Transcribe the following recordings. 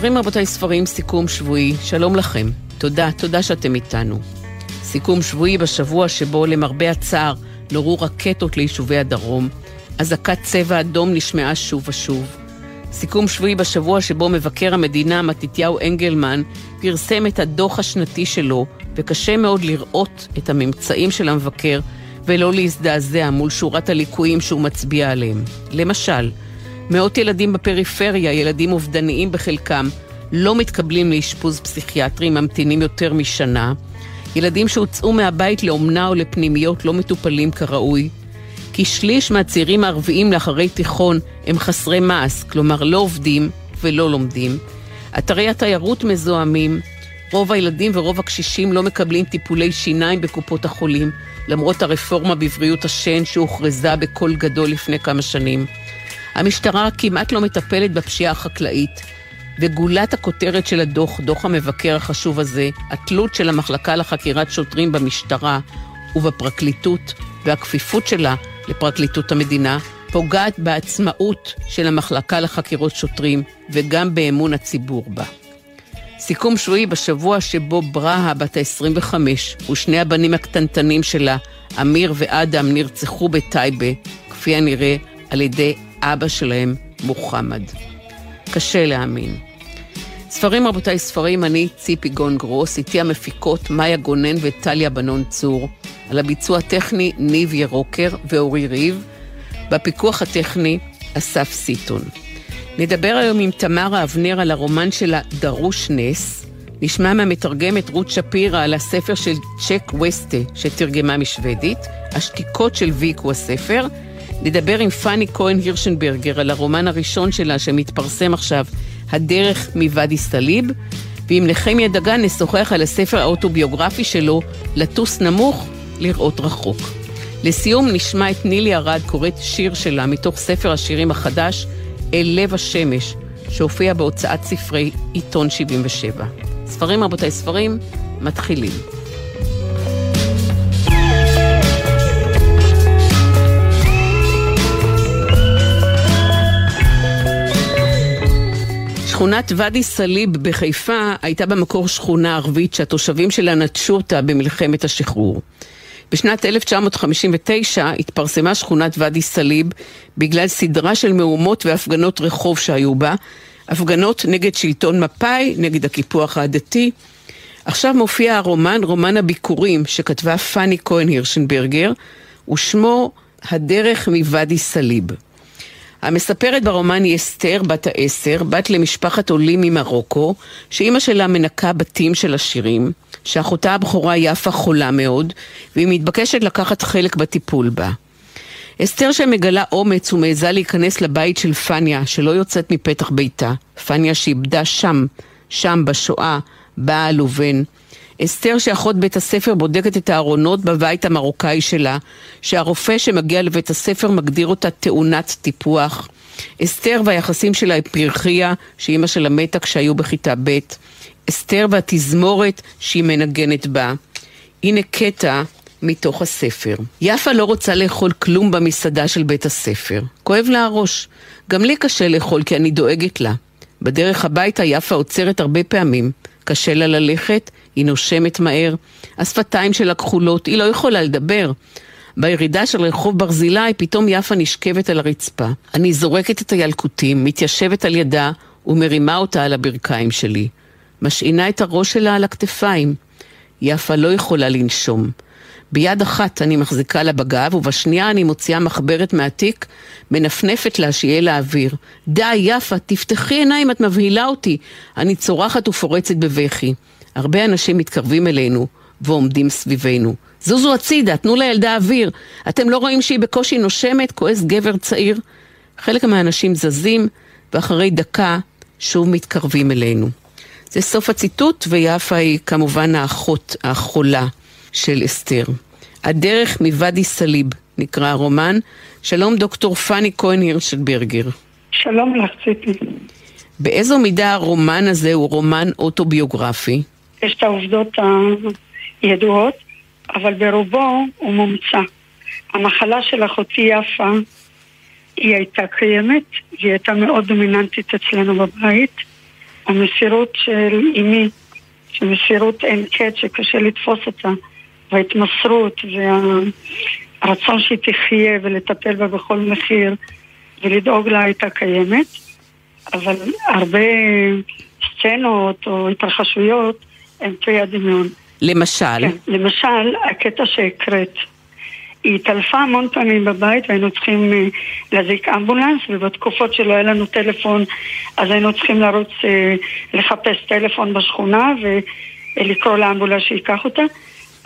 ספרים רבותיי ספרים, סיכום שבועי, שלום לכם. תודה, תודה שאתם איתנו. סיכום שבועי בשבוע שבו למרבה הצער נורו רקטות ליישובי הדרום, אזעקת צבע אדום נשמעה שוב ושוב. סיכום שבועי בשבוע שבו מבקר המדינה מתתיהו אנגלמן פרסם את הדוח השנתי שלו, וקשה מאוד לראות את הממצאים של המבקר ולא להזדעזע מול שורת הליקויים שהוא מצביע עליהם. למשל, מאות ילדים בפריפריה, ילדים אובדניים בחלקם, לא מתקבלים לאשפוז פסיכיאטרי, ממתינים יותר משנה. ילדים שהוצאו מהבית לאומנה או לפנימיות לא מטופלים כראוי. כשליש מהצעירים הערביים לאחרי תיכון הם חסרי מעש, כלומר לא עובדים ולא לומדים. אתרי התיירות מזוהמים, רוב הילדים ורוב הקשישים לא מקבלים טיפולי שיניים בקופות החולים, למרות הרפורמה בבריאות השן שהוכרזה בקול גדול לפני כמה שנים. המשטרה כמעט לא מטפלת בפשיעה החקלאית, וגולת הכותרת של הדוח, דוח המבקר החשוב הזה, התלות של המחלקה לחקירת שוטרים במשטרה ובפרקליטות והכפיפות שלה לפרקליטות המדינה, פוגעת בעצמאות של המחלקה לחקירות שוטרים וגם באמון הציבור בה. סיכום שבועי בשבוע שבו בראה בת ה-25 ושני הבנים הקטנטנים שלה, אמיר ואדם, נרצחו בטייבה, כפי הנראה על ידי אבא שלהם, מוחמד. קשה להאמין. ספרים רבותיי, ספרים, אני ציפי גון גרוס, איתי המפיקות מאיה גונן וטליה בנון צור, על הביצוע הטכני ניב ירוקר ואורי ריב, בפיקוח הטכני אסף סיטון. נדבר היום עם תמרה אבנר על הרומן שלה דרוש נס, נשמע מהמתרגמת רות שפירא על הספר של צ'ק וסטה שתרגמה משוודית, השתיקות של ויק הוא הספר, נדבר עם פאני כהן הירשנברגר על הרומן הראשון שלה שמתפרסם עכשיו, הדרך מוואדי סאליב, ועם נחמיה דגן נשוחח על הספר האוטוביוגרפי שלו, לטוס נמוך, לראות רחוק. לסיום נשמע את נילי ארד קוראת שיר שלה מתוך ספר השירים החדש, אל לב השמש, שהופיע בהוצאת ספרי עיתון 77. ספרים רבותיי, ספרים, מתחילים. שכונת ואדי סאליב בחיפה הייתה במקור שכונה ערבית שהתושבים שלה נטשו אותה במלחמת השחרור. בשנת 1959 התפרסמה שכונת ואדי סאליב בגלל סדרה של מהומות והפגנות רחוב שהיו בה, הפגנות נגד שלטון מפא"י, נגד הקיפוח העדתי. עכשיו מופיע הרומן, רומן הביקורים, שכתבה פאני כהן הירשנברגר, ושמו הדרך מוואדי סאליב. המספרת ברומן היא אסתר, בת העשר, בת למשפחת עולים ממרוקו, שאימא שלה מנקה בתים של עשירים, שאחותה הבכורה יפה חולה מאוד, והיא מתבקשת לקחת חלק בטיפול בה. אסתר שמגלה אומץ ומעיזה להיכנס לבית של פניה, שלא יוצאת מפתח ביתה. פניה שאיבדה שם, שם בשואה, בעל ובן. אסתר שאחות בית הספר בודקת את הארונות בבית המרוקאי שלה, שהרופא שמגיע לבית הספר מגדיר אותה תאונת טיפוח. אסתר והיחסים שלה עם פרחיה, שאימא שלה מתה כשהיו בכיתה ב'. אסתר והתזמורת שהיא מנגנת בה. הנה קטע מתוך הספר. יפה לא רוצה לאכול כלום במסעדה של בית הספר. כואב לה הראש. גם לי קשה לאכול כי אני דואגת לה. בדרך הביתה יפה עוצרת הרבה פעמים. קשה לה ללכת, היא נושמת מהר, השפתיים שלה כחולות, היא לא יכולה לדבר. בירידה של רחוב ברזילי פתאום יפה נשכבת על הרצפה. אני זורקת את הילקוטים, מתיישבת על ידה ומרימה אותה על הברכיים שלי. משעינה את הראש שלה על הכתפיים. יפה לא יכולה לנשום. ביד אחת אני מחזיקה לה בגב, ובשנייה אני מוציאה מחברת מהתיק, מנפנפת לה שיהיה לה אוויר. די, יפה, תפתחי עיניים, את מבהילה אותי. אני צורחת ופורצת בבכי. הרבה אנשים מתקרבים אלינו ועומדים סביבנו. זוזו הצידה, תנו לילדה אוויר. אתם לא רואים שהיא בקושי נושמת? כועס גבר צעיר. חלק מהאנשים זזים, ואחרי דקה שוב מתקרבים אלינו. זה סוף הציטוט, ויפה היא כמובן האחות, החולה של אסתר. הדרך מוואדי סאליב נקרא הרומן. שלום דוקטור פאני כהן הירשלברגר. שלום לך ציפי. באיזו מידה הרומן הזה הוא רומן אוטוביוגרפי? יש את העובדות הידועות, אבל ברובו הוא מומצא. המחלה של אחותי יפה, היא הייתה קיימת, והיא הייתה מאוד דומיננטית אצלנו בבית. המסירות של אימי, שמסירות אין קץ שקשה לתפוס אותה, וההתמסרות והרצון שהיא תחיה ולטפל בה בכל מחיר ולדאוג לה הייתה קיימת, אבל הרבה סצנות או התרחשויות פרי הדמיון. למשל? כן, למשל, הקטע שהקראת. היא התעלפה המון פעמים בבית והיינו צריכים uh, להזיק אמבולנס ובתקופות שלא היה לנו טלפון אז היינו צריכים לרוץ uh, לחפש טלפון בשכונה ולקרוא לאמבולנס שייקח אותה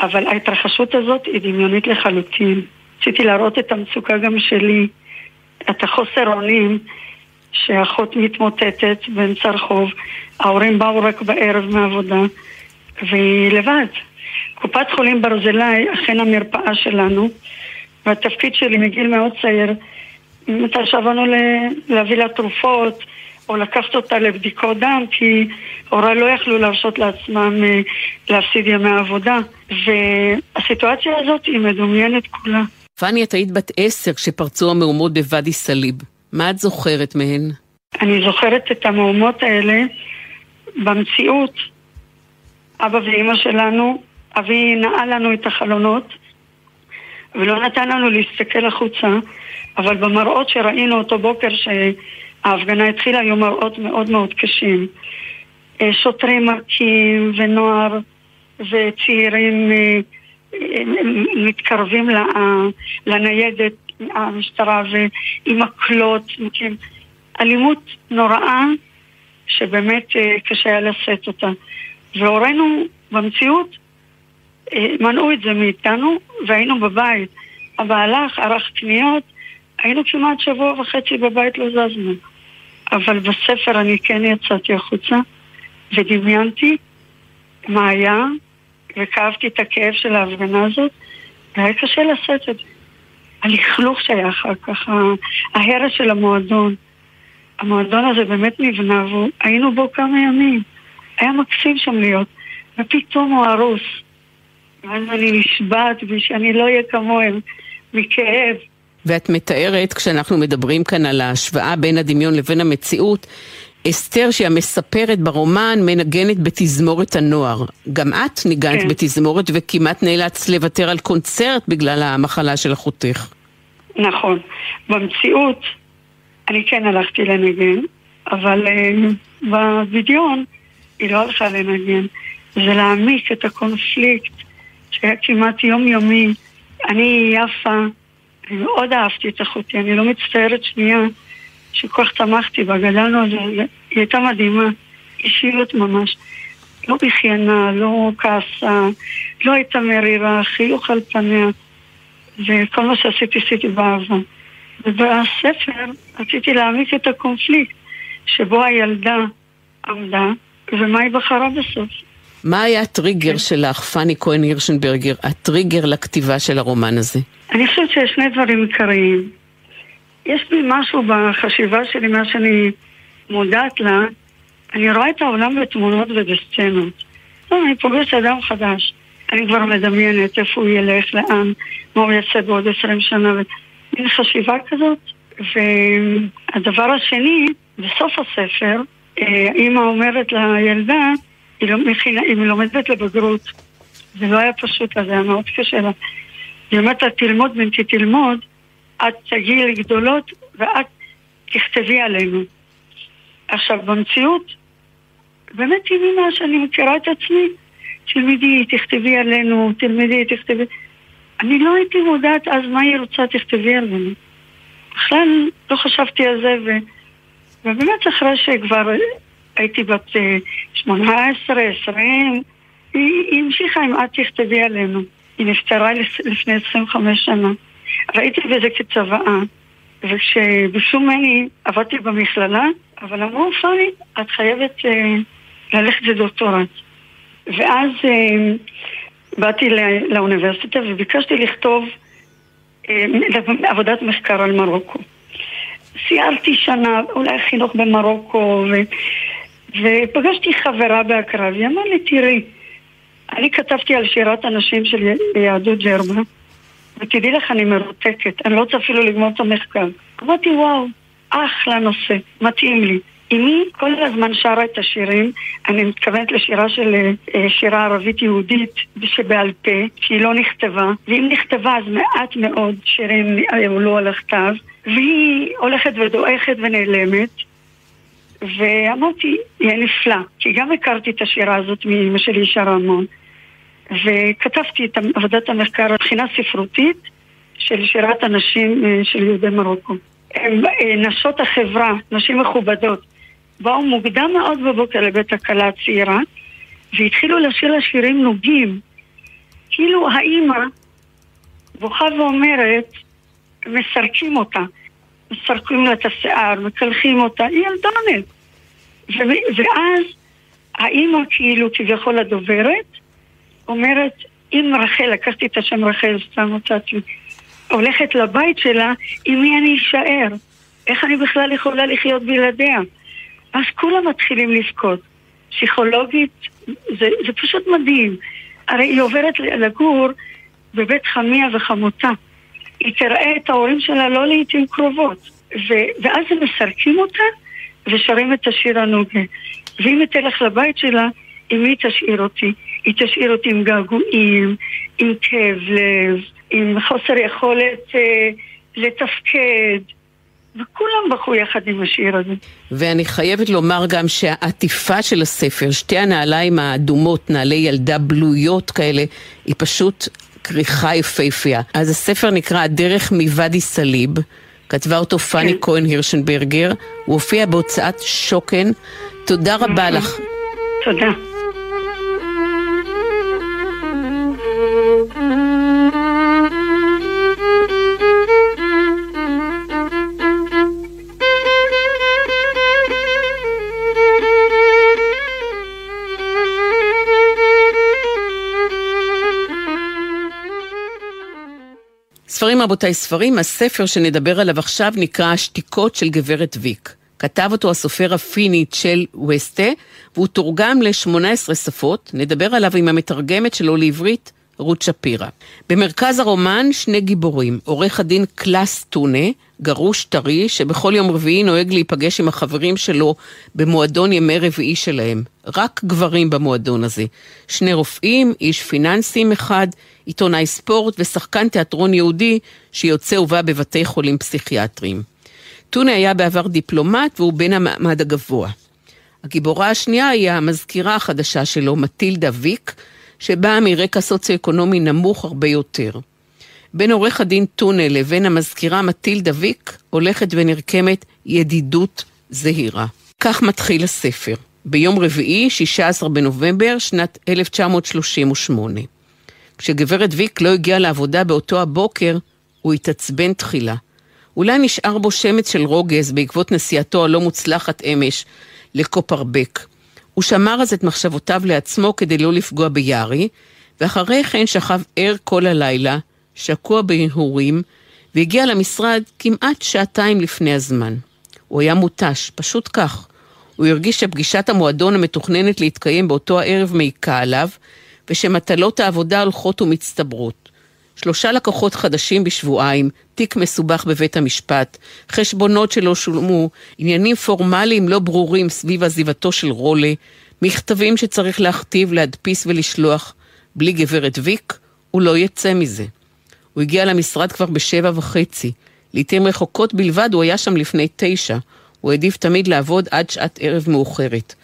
אבל ההתרחשות הזאת היא דמיונית לחלוטין. רציתי להראות את המצוקה גם שלי, את החוסר אונים שאחות מתמוטטת באמצע הרחוב, ההורים באו רק בערב מהעבודה והיא לבד. קופת חולים ברזילי, אכן המרפאה שלנו, והתפקיד שלי מגיל מאוד צעיר, מתי שעברנו להביא לה תרופות, או לקחת אותה לבדיקות דם, כי הוריי לא יכלו להרשות לעצמם אה, להפסיד ימי עבודה. והסיטואציה הזאת היא מדומיינת כולה. פאני, את היית בת עשר כשפרצו המהומות בוואדי סאליב. מה את זוכרת מהן? אני זוכרת את המהומות האלה במציאות. אבא ואימא שלנו אבי נעל לנו את החלונות ולא נתן לנו להסתכל החוצה, אבל במראות שראינו אותו בוקר שההפגנה התחילה היו מראות מאוד מאוד קשים. אה, שוטרים מרקים ונוער וצעירים אה, אה, מתקרבים לניידת המשטרה ועם מקלות, אלימות נוראה שבאמת קשה היה לשאת אותה. והורינו במציאות מנעו את זה מאיתנו והיינו בבית. המהלך ערך קניות, היינו כמעט שבוע וחצי בבית, לא זזנו. אבל בספר אני כן יצאתי החוצה ודמיינתי מה היה, וכאבתי את הכאב של ההפגנה הזאת, והיה קשה לשאת את זה. הלכלוך שהיה אחר כך, ההרס של המועדון. המועדון הזה באמת נבנה, והיינו בו כמה ימים. היה מקסים שם להיות, ופתאום הוא הרוס. ואז אני נשבעת ושאני לא אהיה כמוהם, מכאב. ואת מתארת, כשאנחנו מדברים כאן על ההשוואה בין הדמיון לבין המציאות, אסתר שהיא המספרת ברומן מנגנת בתזמורת הנוער. גם את ניגנת כן. בתזמורת וכמעט נאלצת לוותר על קונצרט בגלל המחלה של אחותך. נכון. במציאות אני כן הלכתי לנגן, אבל uh, בבדיון היא לא הלכה לנגן. זה להעמיק את הקונפליקט שהיה כמעט יומיומי. אני יפה, אני מאוד אהבתי את אחותי, אני לא מצטערת שנייה שכל כך תמכתי בה, גדלנו על זה, היא הייתה מדהימה, אישיות ממש. לא בכיינה, לא כעסה, לא הייתה מרירה, חיוך על פניה, וכל מה שעשיתי עשיתי באהבה. ובספר רציתי להעמיק את הקונפליקט שבו הילדה עמדה, ומה היא בחרה בסוף. מה היה הטריגר כן. שלך, פאני כהן הירשנברגר, הטריגר לכתיבה של הרומן הזה? אני חושבת שיש שני דברים עיקריים. יש בי משהו בחשיבה שלי, מה שאני מודעת לה, אני רואה את העולם בתמונות ובסצנות. לא, אני פוגשת אדם חדש. אני כבר מדמיינת איפה הוא ילך, לאן, מה הוא יעשה בעוד עשרים שנה, מין חשיבה כזאת. והדבר השני, בסוף הספר, אימא אומרת לילדה, היא, לא מכינה, היא לומדת לבגרות. זה לא היה פשוט, זה היה מאוד קשה לה. היא אומרת לה, תלמוד בנתי תלמוד, את תגיעי לגדולות ואת תכתבי עלינו. עכשיו, במציאות, באמת היא ממה שאני מכירה את עצמי, תלמדי, תכתבי עלינו, תלמדי, תכתבי. אני לא הייתי מודעת אז מה היא רוצה, תכתבי עלינו. בכלל לא חשבתי על זה, ו... ובאמת אחרי שכבר הייתי בת 18, אה, 20, היא, המשיכה עם את תכתבי עלינו. היא נפטרה לפני 25 שנה. ראיתי בזה כצוואה, וכשביקשו ממני עבדתי במכללה, אבל אמרו, פאני, את חייבת uh, ללכת לדוקטורט. ואז uh, באתי לא, לאוניברסיטה וביקשתי לכתוב uh, עבודת מחקר על מרוקו. סיירתי שנה, אולי חינוך במרוקו, ו... ופגשתי חברה באקרא, והיא אמרה לי, תראי, אני כתבתי על שירת הנשים של יהדות ג'רבה, ותדעי לך, אני מרותקת, אני לא רוצה אפילו לגמור את המחקר. אמרתי, וואו, אחלה נושא, מתאים לי. אמי כל הזמן שרה את השירים, אני מתכוונת לשירה של אה, שירה ערבית יהודית שבעל פה, שהיא לא נכתבה, ואם נכתבה אז מעט מאוד שירים עלו על הכתב, והיא הולכת ודועכת ונעלמת. ואמרתי, יהיה נפלא, כי גם הכרתי את השירה הזאת מאמא שלי שרה המון. וכתבתי את עבודת המחקר מבחינה ספרותית של שירת הנשים אה, של יהודי מרוקו. הן אה, נשות החברה, נשים מכובדות, באו מוקדם מאוד בבוקר לבית הכלה הצעירה והתחילו לשיר לה שירים נוגים. כאילו האימא בוכה ואומרת, מסרקים אותה. מסרקים לה את השיער, מקלחים אותה, היא ילדונת. ואז האימא כאילו כביכול הדוברת אומרת, אם רחל, לקחתי את השם רחל, סתם מצאתי, הולכת לבית שלה, עם מי אני אשאר? איך אני בכלל יכולה לחיות בלעדיה? אז כולם מתחילים לבכות. פסיכולוגית, זה, זה פשוט מדהים. הרי היא עוברת לגור בבית חמיה וחמותה. היא תראה את ההורים שלה לא לעיתים קרובות. ו- ואז הם מסרקים אותה ושרים את השיר הנוגה. ואם היא תלך לבית שלה, עם מי תשאיר אותי? היא תשאיר אותי עם געגועים, עם כאב לב, עם חוסר יכולת אה, לתפקד. וכולם בכו יחד עם השיר הזה. ואני חייבת לומר גם שהעטיפה של הספר, שתי הנעליים האדומות, נעלי ילדה בלויות כאלה, היא פשוט כריכה יפהפייה. אז הספר נקרא הדרך מוואדי סאליב, כתבה אותו פאני כן. כהן הירשנברגר, הוא הופיע בהוצאת שוקן. תודה רבה לך. תודה. ספרים רבותיי ספרים, הספר שנדבר עליו עכשיו נקרא השתיקות של גברת ויק. כתב אותו הסופר הפיני צ'ל ווסטה, והוא תורגם ל-18 שפות, נדבר עליו עם המתרגמת שלו לעברית, רות שפירא. במרכז הרומן שני גיבורים, עורך הדין קלאס טונה, גרוש טרי, שבכל יום רביעי נוהג להיפגש עם החברים שלו במועדון ימי רביעי שלהם. רק גברים במועדון הזה. שני רופאים, איש פיננסים אחד, עיתונאי ספורט ושחקן תיאטרון יהודי שיוצא ובא בבתי חולים פסיכיאטריים. טונה היה בעבר דיפלומט והוא בן המעמד הגבוה. הגיבורה השנייה היא המזכירה החדשה שלו, מטילדה ויק, שבאה מרקע סוציו-אקונומי נמוך הרבה יותר. בין עורך הדין טונה לבין המזכירה מטילדה ויק הולכת ונרקמת ידידות זהירה. כך מתחיל הספר, ביום רביעי, 16 בנובמבר, שנת 1938. כשגברת ויק לא הגיעה לעבודה באותו הבוקר, הוא התעצבן תחילה. אולי נשאר בו שמץ של רוגז בעקבות נסיעתו הלא מוצלחת אמש לקופרבק. הוא שמר אז את מחשבותיו לעצמו כדי לא לפגוע ביארי, ואחרי כן שכב ער כל הלילה, שקוע בהרהורים, והגיע למשרד כמעט שעתיים לפני הזמן. הוא היה מותש, פשוט כך. הוא הרגיש שפגישת המועדון המתוכננת להתקיים באותו הערב מעיקה עליו, ושמטלות העבודה הולכות ומצטברות. שלושה לקוחות חדשים בשבועיים, תיק מסובך בבית המשפט, חשבונות שלא שולמו, עניינים פורמליים לא ברורים סביב עזיבתו של רולה, מכתבים שצריך להכתיב, להדפיס ולשלוח. בלי גברת ויק, הוא לא יצא מזה. הוא הגיע למשרד כבר בשבע וחצי. לעתים רחוקות בלבד הוא היה שם לפני תשע. הוא העדיף תמיד לעבוד עד שעת ערב מאוחרת.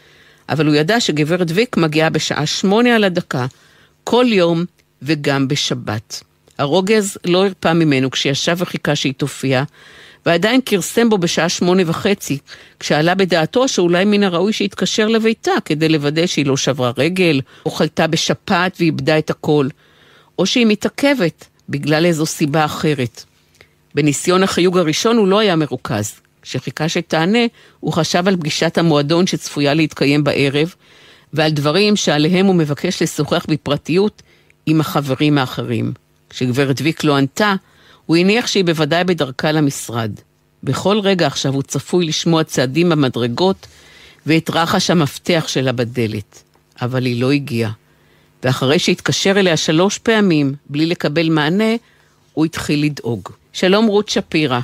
אבל הוא ידע שגברת ויק מגיעה בשעה שמונה על הדקה, כל יום וגם בשבת. הרוגז לא הרפה ממנו כשישב וחיכה שהיא תופיע, ועדיין כרסם בו בשעה שמונה וחצי, כשעלה בדעתו שאולי מן הראוי שיתקשר לביתה כדי לוודא שהיא לא שברה רגל, או חלתה בשפעת ואיבדה את הכל, או שהיא מתעכבת בגלל איזו סיבה אחרת. בניסיון החיוג הראשון הוא לא היה מרוכז. כשחיכה שתענה, הוא חשב על פגישת המועדון שצפויה להתקיים בערב, ועל דברים שעליהם הוא מבקש לשוחח בפרטיות עם החברים האחרים. כשגברת ויק לא ענתה, הוא הניח שהיא בוודאי בדרכה למשרד. בכל רגע עכשיו הוא צפוי לשמוע צעדים במדרגות ואת רחש המפתח שלה בדלת. אבל היא לא הגיעה. ואחרי שהתקשר אליה שלוש פעמים בלי לקבל מענה, הוא התחיל לדאוג. שלום רות שפירא.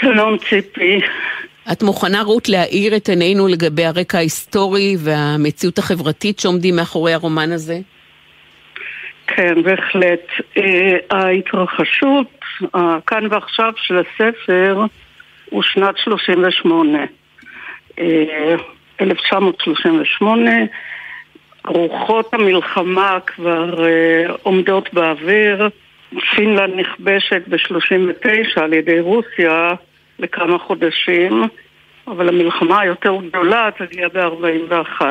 שלום ציפי. את מוכנה, רות, להאיר את עינינו לגבי הרקע ההיסטורי והמציאות החברתית שעומדים מאחורי הרומן הזה? כן, בהחלט. אה, ההתרחשות, כאן ועכשיו של הספר, הוא שנת 38. 1938, אה, רוחות המלחמה כבר אה, עומדות באוויר, פינלנד נכבשת ב-39 על ידי רוסיה לכמה חודשים, אבל המלחמה היותר גדולה תגיע ב-41.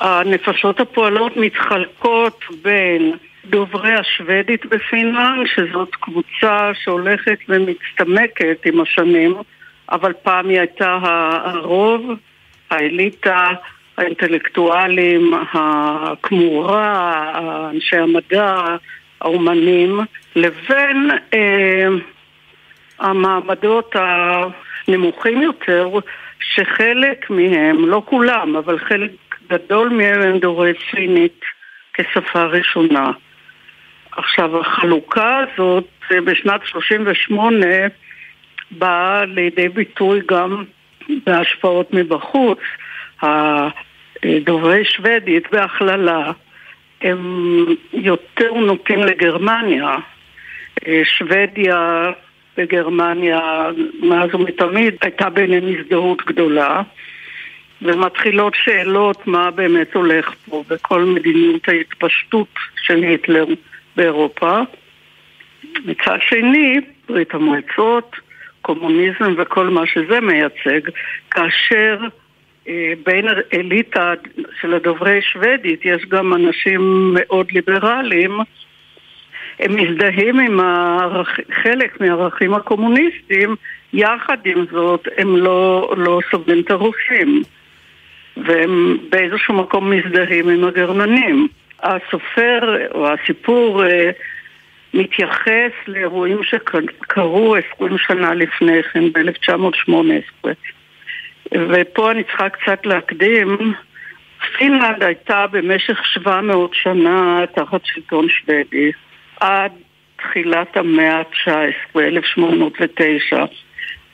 הנפשות הפועלות מתחלקות בין דוברי השוודית בפינלנד, שזאת קבוצה שהולכת ומצטמקת עם השנים, אבל פעם היא הייתה הרוב, האליטה, האינטלקטואלים, הכמורה, אנשי המדע, האומנים, לבין אה, המעמדות הנמוכים יותר, שחלק מהם, לא כולם, אבל חלק גדול מהם הם דוברי סינית כשפה ראשונה. עכשיו, החלוקה הזאת אה, בשנת 38' באה לידי ביטוי גם בהשפעות מבחוץ. הדוברי שוודית בהכללה הם יותר נוטים לגרמניה. אה, שוודיה בגרמניה מאז ומתמיד הייתה ביניהם הזדהות גדולה ומתחילות שאלות מה באמת הולך פה בכל מדיניות ההתפשטות של היטלר באירופה. מצד שני, ברית המועצות, קומוניזם וכל מה שזה מייצג, כאשר אה, בין האליטה של הדוברי שוודית יש גם אנשים מאוד ליברליים, הם מזדהים עם הערכ... חלק מהערכים הקומוניסטיים, יחד עם זאת הם לא, לא סובלים את הרוסים. והם באיזשהו מקום מזדהים עם הגרמנים. הסופר או הסיפור אה, מתייחס לאירועים שקרו עשרים שנה לפני כן, ב-1918. ופה אני צריכה קצת להקדים. פינלנד הייתה במשך 700 שנה תחת שלטון שוודי, עד תחילת המאה ה-19, 1809.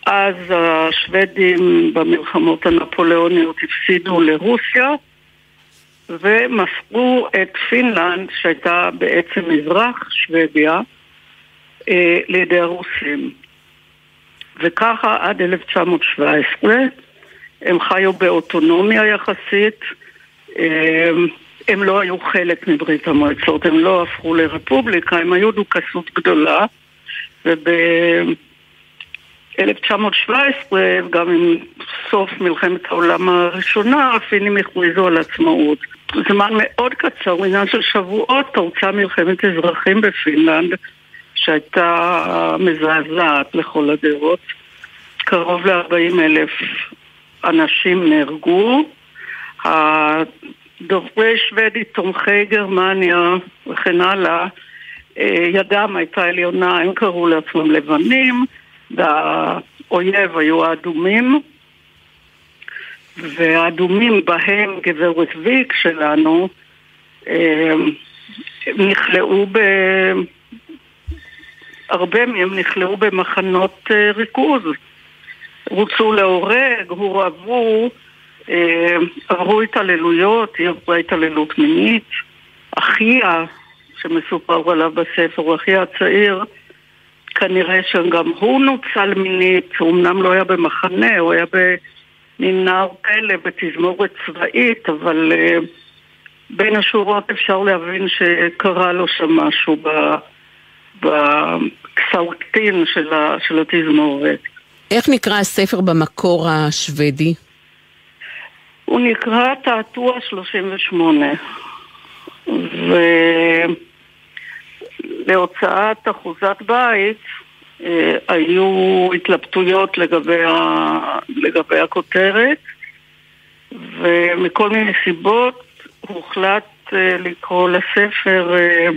אז השוודים במלחמות הנפוליאוניות הפסידו לרוסיה ומסרו את פינלנד, שהייתה בעצם מזרח שוודיה, אה, לידי הרוסים. וככה עד 1917 הם חיו באוטונומיה יחסית, אה, הם לא היו חלק מברית המועצות, הם לא הפכו לרפובליקה, הם היו דוכסות גדולה, וב... 1917, גם עם סוף מלחמת העולם הראשונה, הפינים הכריזו על עצמאות. זמן מאוד קצר, עניין של שבועות, פרצה מלחמת אזרחים בפינלנד, שהייתה מזעזעת לכל הדעות. קרוב ל-40 אלף אנשים נהרגו. דוברי שוודית, תומכי גרמניה וכן הלאה, אה, ידם הייתה עליונה, הם קראו לעצמם לבנים. והאויב היו האדומים, והאדומים בהם גברת ויק שלנו אמ, נכלאו ב... הרבה מהם נכלאו במחנות אה, ריכוז. רוצו להורג, הורעבו, אמ, עברו התעללויות, היא עברה התעללות מינית. אחיה, שמסופר עליו בספר, הוא אחיה הצעיר, כנראה שגם הוא נוצל מינית, הוא אמנם לא היה במחנה, הוא היה במין נער פלא בתזמורת צבאית, אבל uh, בין השורות אפשר להבין שקרה לו שם משהו בקסאוטין של, של התזמורת. איך נקרא הספר במקור השוודי? הוא נקרא תעתוע 38. ו... להוצאת אחוזת בית אה, היו התלבטויות לגבי, ה... לגבי הכותרת ומכל מיני סיבות הוחלט אה, לקרוא לספר אה,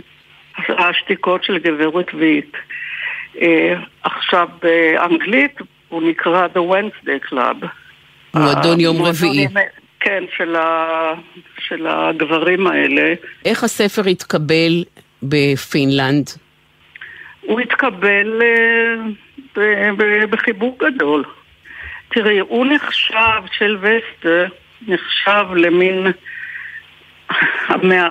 השתיקות של גברת ויט. עכשיו באנגלית הוא נקרא The Wednesday Club. מועדון יום רביעי. כן, של, ה... של הגברים האלה. איך הספר התקבל בפינלנד? הוא התקבל אה, בחיבוק גדול. תראי, הוא נחשב, של וסטה, נחשב למין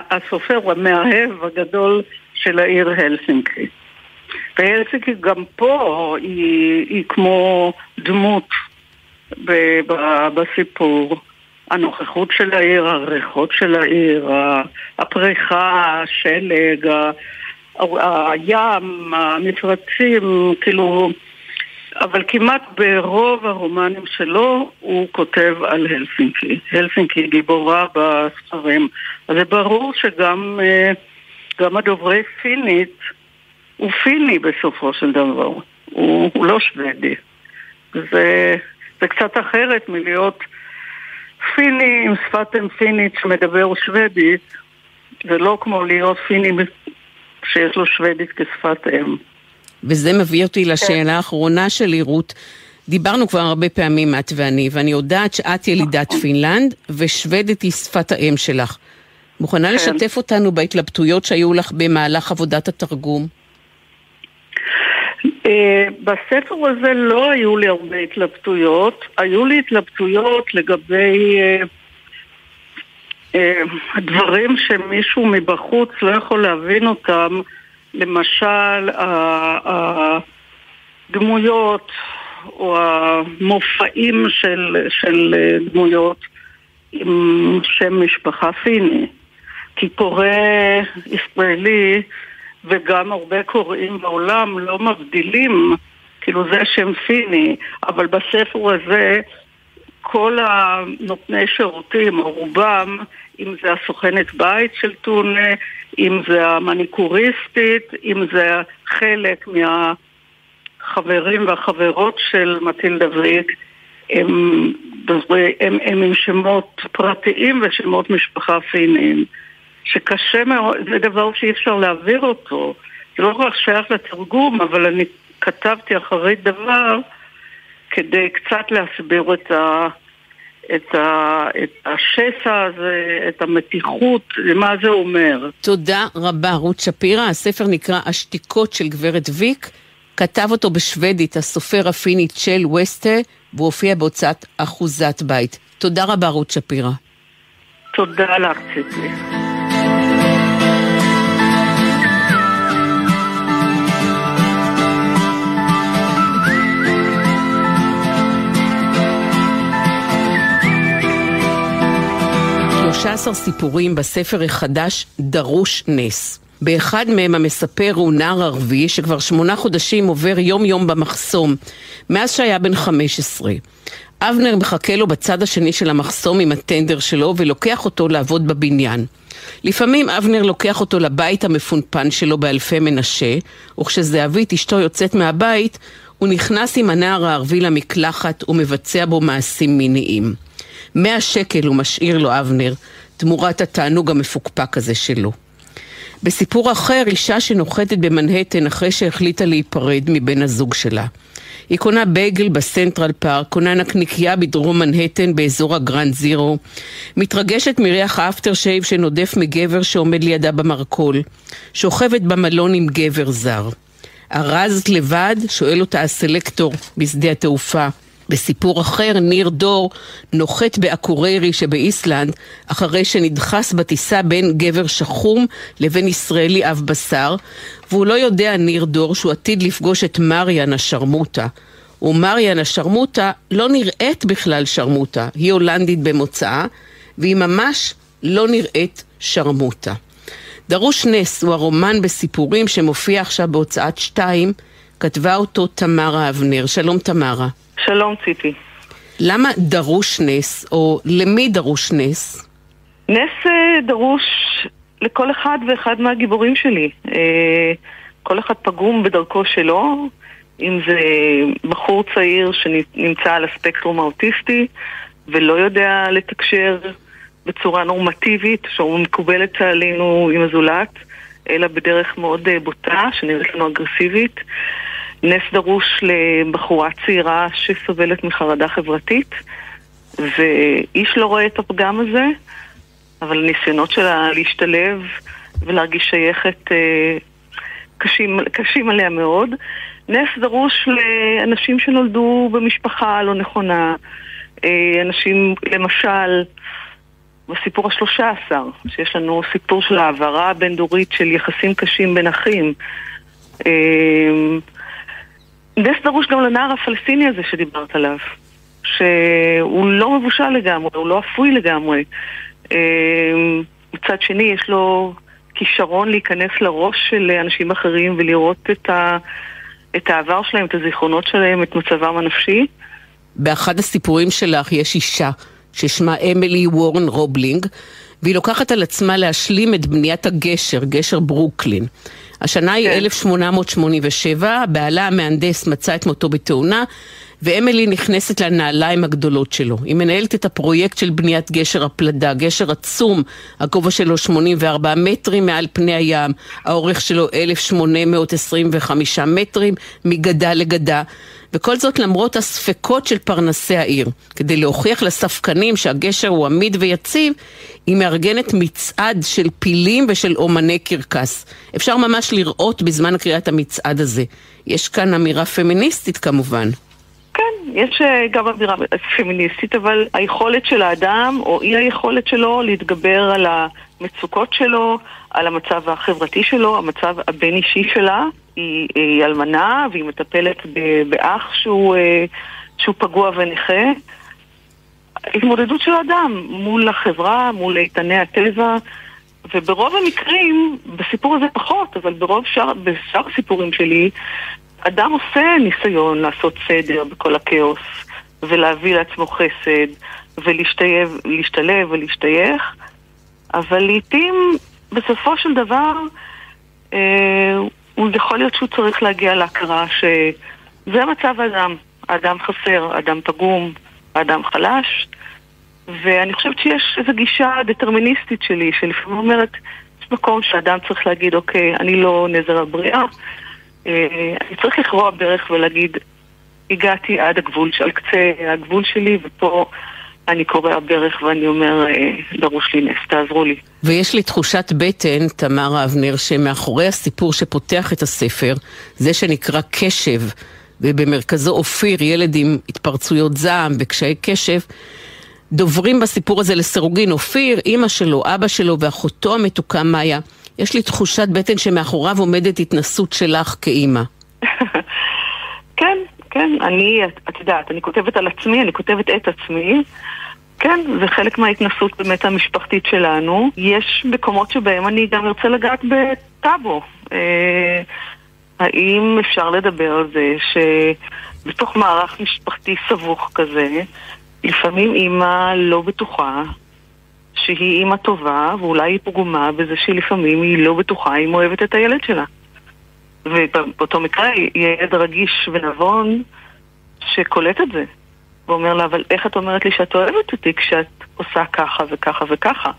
הסופר המאהב הגדול של העיר הלסינקי. והלסינקי גם פה היא, היא כמו דמות בסיפור. הנוכחות של העיר, הריחות של העיר, הפריחה, השלג, הים, המפרצים, כאילו... אבל כמעט ברוב הרומנים שלו הוא כותב על הלסינקי. הלסינקי גיבורה בספרים. אז זה ברור שגם גם הדוברי פינית הוא פיני בסופו של דבר. הוא, הוא לא שוודי. זה, זה קצת אחרת מלהיות פיני עם שפת אם פינית שמדבר שוודית, ולא כמו להיות פיני שיש לו שוודית כשפת אם. וזה מביא אותי לשאלה האחרונה שלי, רות. דיברנו כבר הרבה פעמים, את ואני, ואני יודעת שאת ילידת נכון. פינלנד, ושוודית היא שפת האם שלך. מוכנה כן. לשתף אותנו בהתלבטויות שהיו לך במהלך עבודת התרגום? אה, בספר הזה לא היו לי הרבה התלבטויות, היו לי התלבטויות לגבי אה, אה, דברים שמישהו מבחוץ לא יכול להבין אותם, למשל הדמויות או המופעים של, של דמויות עם שם משפחה פיני. כי קורא ישראלי וגם הרבה קוראים בעולם לא מבדילים, כאילו זה שם פיני, אבל בספר הזה כל הנותני שירותים, או רובם, אם זה הסוכנת בית של טונה, אם זה המניקוריסטית, אם זה חלק מהחברים והחברות של מטילדה בריק, הם, הם, הם עם שמות פרטיים ושמות משפחה פיניים. שקשה מאוד, זה דבר שאי אפשר להעביר אותו. זה לא כל כך שייך לתרגום, אבל אני כתבתי אחרי דבר כדי קצת להסביר את, ה, את, ה, את השסע הזה, את המתיחות, מה זה אומר. תודה רבה, רות שפירא. הספר נקרא השתיקות של גברת ויק. כתב אותו בשוודית הסופר הפיני צ'ל ווסטה, והוא הופיע בהוצאת אחוזת בית. תודה רבה, רות שפירא. תודה לך, ציפי. 13 סיפורים בספר החדש דרוש נס. באחד מהם המספר הוא נער ערבי שכבר שמונה חודשים עובר יום יום במחסום, מאז שהיה בן 15. אבנר מחכה לו בצד השני של המחסום עם הטנדר שלו ולוקח אותו לעבוד בבניין. לפעמים אבנר לוקח אותו לבית המפונפן שלו באלפי מנשה, וכשזהבית אשתו יוצאת מהבית, הוא נכנס עם הנער הערבי למקלחת ומבצע בו מעשים מיניים. מאה שקל הוא משאיר לו אבנר, תמורת התענוג המפוקפק הזה שלו. בסיפור אחר, אישה שנוחתת במנהטן אחרי שהחליטה להיפרד מבן הזוג שלה. היא קונה בייגל בסנטרל פארק, קונה נקניקייה בדרום מנהטן באזור הגראונד זירו, מתרגשת מריח האפטר שייב שנודף מגבר שעומד לידה במרכול, שוכבת במלון עם גבר זר. ארזת לבד? שואל אותה הסלקטור בשדה התעופה. בסיפור אחר, ניר דור נוחת באקוריירי שבאיסלנד אחרי שנדחס בטיסה בין גבר שחום לבין ישראלי עב בשר והוא לא יודע, ניר דור, שהוא עתיד לפגוש את מריאן השרמוטה. ומריאן השרמוטה לא נראית בכלל שרמוטה, היא הולנדית במוצאה והיא ממש לא נראית שרמוטה. דרוש נס הוא הרומן בסיפורים שמופיע עכשיו בהוצאת שתיים, כתבה אותו תמרה אבנר. שלום תמרה. שלום ציפי. למה דרוש נס, או למי דרוש נס? נס אה, דרוש לכל אחד ואחד מהגיבורים שלי. אה, כל אחד פגום בדרכו שלו, אם זה בחור צעיר שנמצא על הספקטרום האוטיסטי ולא יודע לתקשר בצורה נורמטיבית, שהוא מקובלת עלינו עם הזולת, אלא בדרך מאוד אה, בוטה, שנראית לנו אגרסיבית. נס דרוש לבחורה צעירה שסובלת מחרדה חברתית, ואיש לא רואה את הפגם הזה, אבל הניסיונות שלה להשתלב ולהרגיש שייכת אה, קשים, קשים עליה מאוד. נס דרוש לאנשים שנולדו במשפחה לא נכונה, אה, אנשים, למשל, בסיפור השלושה עשר, שיש לנו סיפור של העברה בין-דורית של יחסים קשים בין אחים. אה, נס דרוש גם לנער הפלסטיני הזה שדיברת עליו, שהוא לא מבושל לגמרי, הוא לא אפוי לגמרי. אה, מצד שני, יש לו כישרון להיכנס לראש של אנשים אחרים ולראות את, ה, את העבר שלהם, את הזיכרונות שלהם, את מצבם הנפשי. באחד הסיפורים שלך יש אישה ששמה אמילי וורן רובלינג, והיא לוקחת על עצמה להשלים את בניית הגשר, גשר ברוקלין. השנה היא 1887, כן. בעלה המהנדס מצא את מותו בתאונה, ואמילי נכנסת לנעליים הגדולות שלו. היא מנהלת את הפרויקט של בניית גשר הפלדה, גשר עצום, הגובה שלו 84 מטרים מעל פני הים, האורך שלו 1,825 מטרים מגדה לגדה. וכל זאת למרות הספקות של פרנסי העיר. כדי להוכיח לספקנים שהגשר הוא עמיד ויציב, היא מארגנת מצעד של פילים ושל אומני קרקס. אפשר ממש לראות בזמן קריאת המצעד הזה. יש כאן אמירה פמיניסטית כמובן. כן, יש אה, גם אמירה פמיניסטית, אבל היכולת של האדם, או אי היכולת שלו, להתגבר על המצוקות שלו, על המצב החברתי שלו, המצב הבין-אישי שלה. היא, היא אלמנה והיא מטפלת באח שהוא, אה, שהוא פגוע ונכה. התמודדות של האדם מול החברה, מול איתני הטבע, וברוב המקרים, בסיפור הזה פחות, אבל ברוב שאר, בשאר הסיפורים שלי, אדם עושה ניסיון לעשות סדר בכל הכאוס, ולהביא לעצמו חסד, ולהשתלב ולהשתייך, אבל לעיתים, בסופו של דבר, אה, הוא יכול להיות שהוא צריך להגיע להכרה שזה מצב האדם. האדם חסר, האדם פגום, האדם חלש, ואני חושבת שיש איזו גישה דטרמיניסטית שלי, שלפעמים אומרת, יש מקום שאדם צריך להגיד, אוקיי, אני לא נזר הבריאה, אה, אני צריך לכרוע ברך ולהגיד, הגעתי עד הגבול, על קצה הגבול שלי, ופה אני קורע ברך ואני אומר, אה, דרוש לי נס, תעזרו לי. ויש לי תחושת בטן, תמר אבנר, שמאחורי הסיפור שפותח את הספר, זה שנקרא קשב, ובמרכזו אופיר, ילד עם התפרצויות זעם וקשיי קשב, דוברים בסיפור הזה לסירוגין אופיר, אימא שלו, אבא שלו ואחותו המתוקה מאיה. יש לי תחושת בטן שמאחוריו עומדת התנסות שלך כאימא. כן, כן, אני, את יודעת, אני כותבת על עצמי, אני כותבת את עצמי. כן, זה חלק מההתנסות באמת המשפחתית שלנו. יש מקומות שבהם אני גם ארצה לגעת בטאבו. אה, האם אפשר לדבר על זה שבתוך מערך משפחתי סבוך כזה, לפעמים אימא לא בטוחה שהיא אימא טובה, ואולי היא פגומה בזה שלפעמים היא לא בטוחה אם אוהבת את הילד שלה. ובאותו מקרה ילד רגיש ונבון שקולט את זה, ואומר לה, אבל איך את אומרת לי שאת אוהבת אותי כשאת עושה ככה וככה וככה?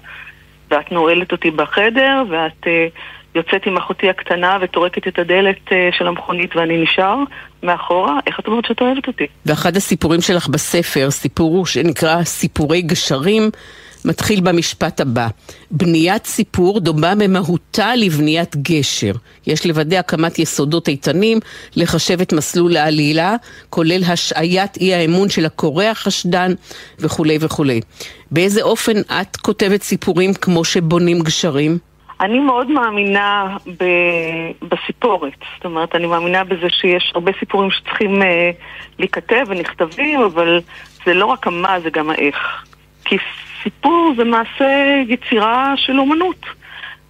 ואת נועלת אותי בחדר, ואת uh, יוצאת עם אחותי הקטנה וטורקת את הדלת uh, של המכונית ואני נשאר מאחורה, איך את אומרת שאת אוהבת אותי? ואחד הסיפורים שלך בספר, סיפור שנקרא סיפורי גשרים, מתחיל במשפט הבא: בניית סיפור דומה במהותה לבניית גשר. יש לוודא הקמת יסודות איתנים, לחשב את מסלול העלילה, כולל השעיית אי האמון של הקורא החשדן וכולי וכולי. באיזה אופן את כותבת סיפורים כמו שבונים גשרים? אני מאוד מאמינה ב... בסיפורת. זאת אומרת, אני מאמינה בזה שיש הרבה סיפורים שצריכים אה, להיכתב ונכתבים, אבל זה לא רק המה, זה גם האיך. כי סיפור זה מעשה יצירה של אומנות.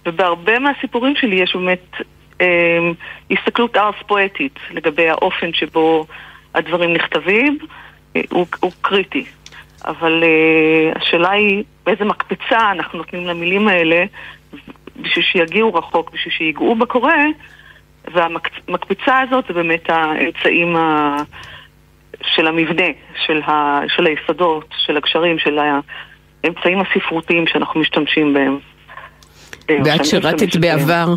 ובהרבה מהסיפורים שלי יש באמת אה, הסתכלות ארס פואטית לגבי האופן שבו הדברים נכתבים, אה, הוא, הוא קריטי. אבל אה, השאלה היא באיזה מקפצה אנחנו נותנים למילים האלה בשביל שיגיעו רחוק, בשביל שיגעו בקורא, והמקפצה הזאת זה באמת האמצעים ה... של המבנה, של, ה... של היסודות, של הגשרים, של. האמצעים הספרותיים שאנחנו משתמשים בהם. אה, ואת שירתת בעבר,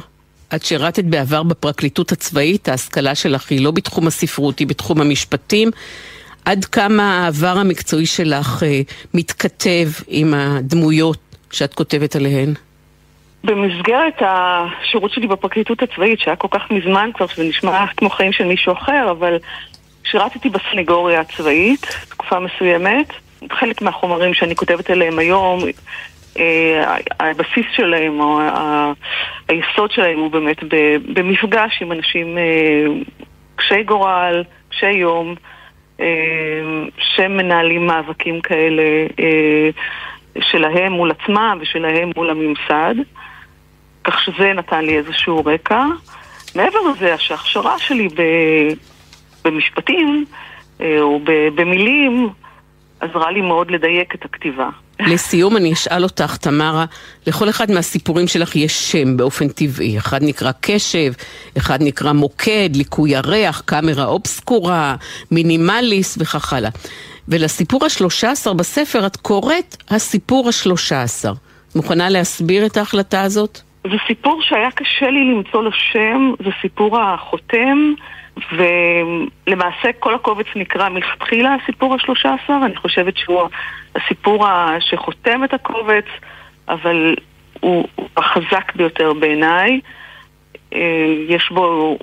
את שירתת בעבר בפרקליטות הצבאית, ההשכלה שלך היא לא בתחום הספרות, היא בתחום המשפטים. עד כמה העבר המקצועי שלך אה, מתכתב עם הדמויות שאת כותבת עליהן? במסגרת השירות שלי בפרקליטות הצבאית, שהיה כל כך מזמן כבר, שזה נשמע כמו חיים של מישהו אחר, אבל שירתתי בסניגוריה הצבאית, תקופה מסוימת. חלק מהחומרים שאני כותבת עליהם היום, אה, הבסיס שלהם, או היסוד שלהם הוא באמת במפגש עם אנשים אה, קשי גורל, קשי יום, אה, שמנהלים מאבקים כאלה שלהם מול עצמם ושלהם מול הממסד. כך שזה נתן לי איזשהו רקע. מעבר לזה, שההכשרה שלי במשפטים או במילים עזרה לי מאוד לדייק את הכתיבה. לסיום אני אשאל אותך, תמרה, לכל אחד מהסיפורים שלך יש שם באופן טבעי. אחד נקרא קשב, אחד נקרא מוקד, ליקוי ירח, קאמרה אובסקורה, מינימליס וכך הלאה. ולסיפור השלושה עשר בספר את קוראת הסיפור השלושה עשר. מוכנה להסביר את ההחלטה הזאת? זה סיפור שהיה קשה לי למצוא לו שם, זה סיפור החותם. ולמעשה כל הקובץ נקרא מלכתחילה הסיפור השלושה עשר, אני חושבת שהוא הסיפור שחותם את הקובץ, אבל הוא החזק ביותר בעיניי. אה, יש בו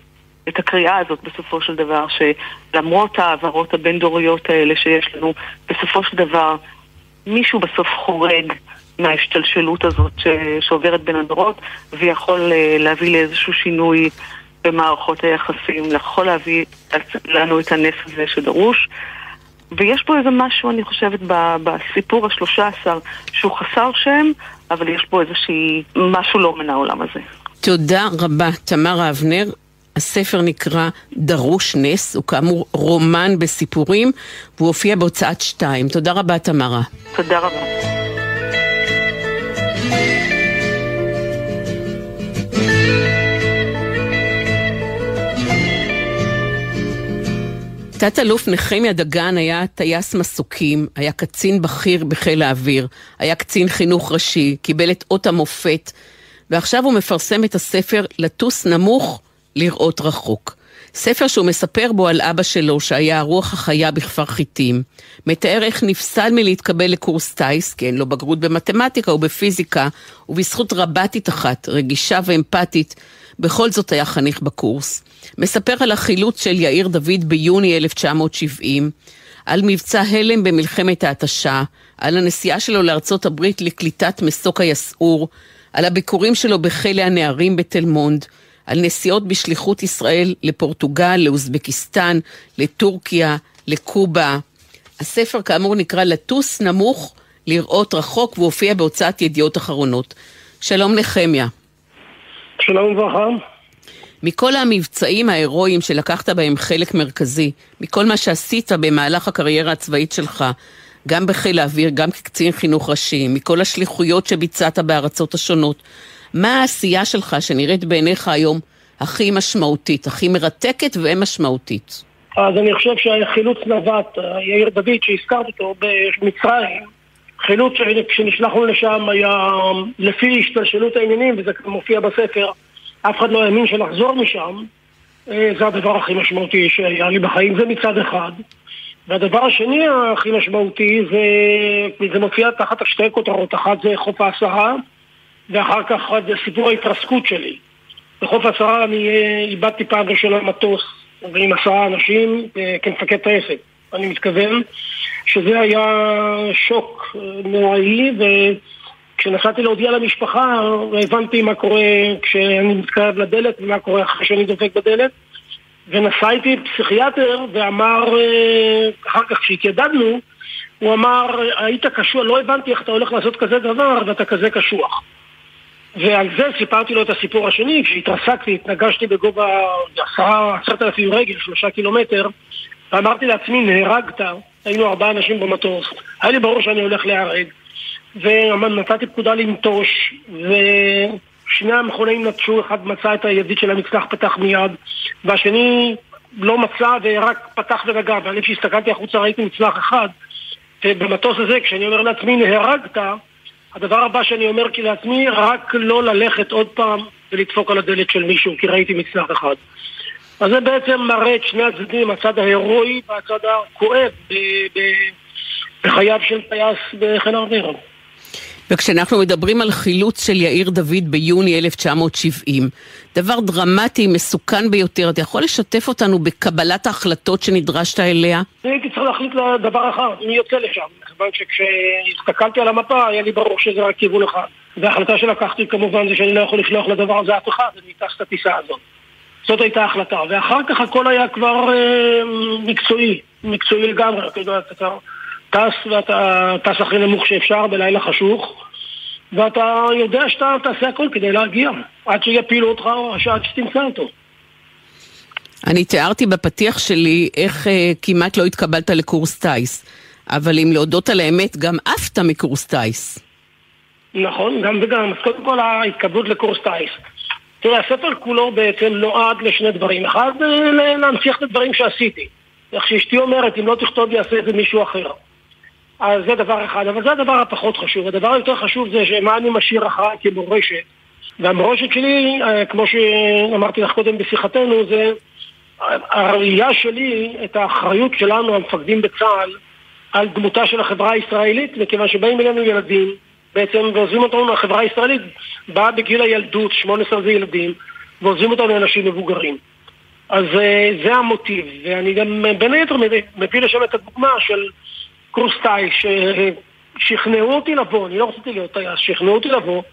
את הקריאה הזאת בסופו של דבר, שלמרות העברות הבין-דוריות האלה שיש לנו, בסופו של דבר מישהו בסוף חורג מההשתלשלות הזאת שעוברת בין הדורות, ויכול אה, להביא לאיזשהו שינוי במערכות היחסים, יכול להביא לנו את הנס הזה שדרוש. ויש פה איזה משהו, אני חושבת, בסיפור השלושה עשר, שהוא חסר שם, אבל יש פה איזושהי משהו לא מן העולם הזה. תודה רבה, תמרה אבנר. הספר נקרא דרוש נס, הוא כאמור רומן בסיפורים, והוא הופיע בהוצאת שתיים. תודה רבה, תמרה. תודה רבה. תת-אלוף נחמיה דגן היה טייס מסוקים, היה קצין בכיר בחיל האוויר, היה קצין חינוך ראשי, קיבל את אות המופת, ועכשיו הוא מפרסם את הספר לטוס נמוך, לראות רחוק. ספר שהוא מספר בו על אבא שלו, שהיה הרוח החיה בכפר חיטים. מתאר איך נפסל מלהתקבל לקורס טיס, כי אין לו בגרות במתמטיקה ובפיזיקה, ובזכות רבתית אחת, רגישה ואמפתית, בכל זאת היה חניך בקורס. מספר על החילוץ של יאיר דוד ביוני 1970, על מבצע הלם במלחמת ההתשה, על הנסיעה שלו לארצות הברית לקליטת מסוק היסעור, על הביקורים שלו בכלא הנערים בתל מונד, על נסיעות בשליחות ישראל לפורטוגל, לאוזבקיסטן, לטורקיה, לקובה. הספר כאמור נקרא לטוס נמוך, לראות רחוק, והופיע בהוצאת ידיעות אחרונות. שלום נחמיה. שלום וברכה. מכל המבצעים ההירואיים שלקחת בהם חלק מרכזי, מכל מה שעשית במהלך הקריירה הצבאית שלך, גם בחיל האוויר, גם כקצין חינוך ראשי, מכל השליחויות שביצעת בארצות השונות, מה העשייה שלך שנראית בעיניך היום הכי משמעותית, הכי מרתקת ומשמעותית? אז אני חושב שהחילוץ נווט, יאיר דוד שהזכרת אותו במצרים, חילוץ כשנשלחנו לשם היה לפי השתלשלות העניינים, וזה מופיע בספר, אף אחד לא האמין שנחזור משם, אה, זה הדבר הכי משמעותי שהיה לי בחיים, זה מצד אחד. והדבר השני הכי משמעותי זה, זה מופיע תחת שתי כותרות, אחת זה חוף העשרה, ואחר כך זה סיפור ההתרסקות שלי. בחוף העשרה אני אה, איבדתי פעם ראשונה מטוס ועם עשרה אנשים אה, כמפקד טייסת. אני מתכוון שזה היה שוק נוראי, וכשנסעתי להודיע למשפחה, הבנתי מה קורה כשאני מתקרב לדלת ומה קורה אחרי שאני דופק בדלת. ונסע איתי פסיכיאטר ואמר, אה, אחר כך כשהתיידדנו, הוא אמר, היית קשוח, לא הבנתי איך אתה הולך לעשות כזה דבר ואתה כזה קשוח. ועל זה סיפרתי לו את הסיפור השני, כשהתרסקתי, התנגשתי בגובה עשרת אלפים רגל, שלושה קילומטר, ואמרתי לעצמי, נהרגת, היינו ארבעה אנשים במטוס, היה לי ברור שאני הולך להיהרג, ונתתי פקודה לנטוש, ושני המכונאים נטשו, אחד מצא את הידית של המצלח, פתח מיד, והשני לא מצא ורק פתח ונגע, ואני כשהסתכלתי החוצה ראיתי מצלח אחד, ובמטוס הזה, כשאני אומר לעצמי, נהרגת, הדבר הבא שאני אומר לעצמי, רק לא ללכת עוד פעם ולדפוק על הדלת של מישהו, כי ראיתי מצלח אחד. אז זה בעצם מראה את שני הצדדים, הצד ההירואי והצד הכואב בחייו של טייס בחיל האוויר. וכשאנחנו מדברים על חילוץ של יאיר דוד ביוני 1970, דבר דרמטי, מסוכן ביותר, אתה יכול לשתף אותנו בקבלת ההחלטות שנדרשת אליה? אני הייתי צריך להחליט לדבר אחד, מי יוצא לשם, מכיוון שכשהסתכלתי על המפה היה לי ברור שזה רק כיוון אחד. וההחלטה שלקחתי כמובן זה שאני לא יכול לשלוח לדבר הזה אף אחד, אני אקח את הטיסה הזאת. זאת הייתה ההחלטה, ואחר כך הכל היה כבר אה, מקצועי, מקצועי לגמרי, אתה טס ואתה טס הכי נמוך שאפשר בלילה חשוך, ואתה יודע שאתה תעשה הכל כדי להגיע, עד שיפילו אותך או עד שתמצא אותו. אני תיארתי בפתיח שלי איך אה, כמעט לא התקבלת לקורס טיס, אבל אם להודות על האמת, גם עפת מקורס טיס. נכון, גם וגם. אז קודם כל ההתקבלות לקורס טיס. תראה, הספר כולו בעצם נועד לשני דברים. אחד, אה, להנציח את הדברים שעשיתי. איך שאשתי אומרת, אם לא תכתוב יעשה את זה מישהו אחר. אז זה דבר אחד, אבל זה הדבר הפחות חשוב. הדבר היותר חשוב זה שמה אני משאיר אחריי כמורשת. והמורשת שלי, אה, כמו שאמרתי לך קודם בשיחתנו, זה הראייה שלי את האחריות שלנו, המפקדים בצה"ל, על דמותה של החברה הישראלית, מכיוון שבאים אלינו ילדים בעצם ועוזבים אותנו מהחברה הישראלית, באה בגיל הילדות, 18 זה ילדים, ועוזבים אותנו אנשים מבוגרים. אז אה, זה המוטיב, ואני גם בין היתר מביא לשם את הדוגמה של קורס טייס, ששכנעו אותי לבוא, אני לא רציתי להיות טייס, שכנעו אותי לבוא,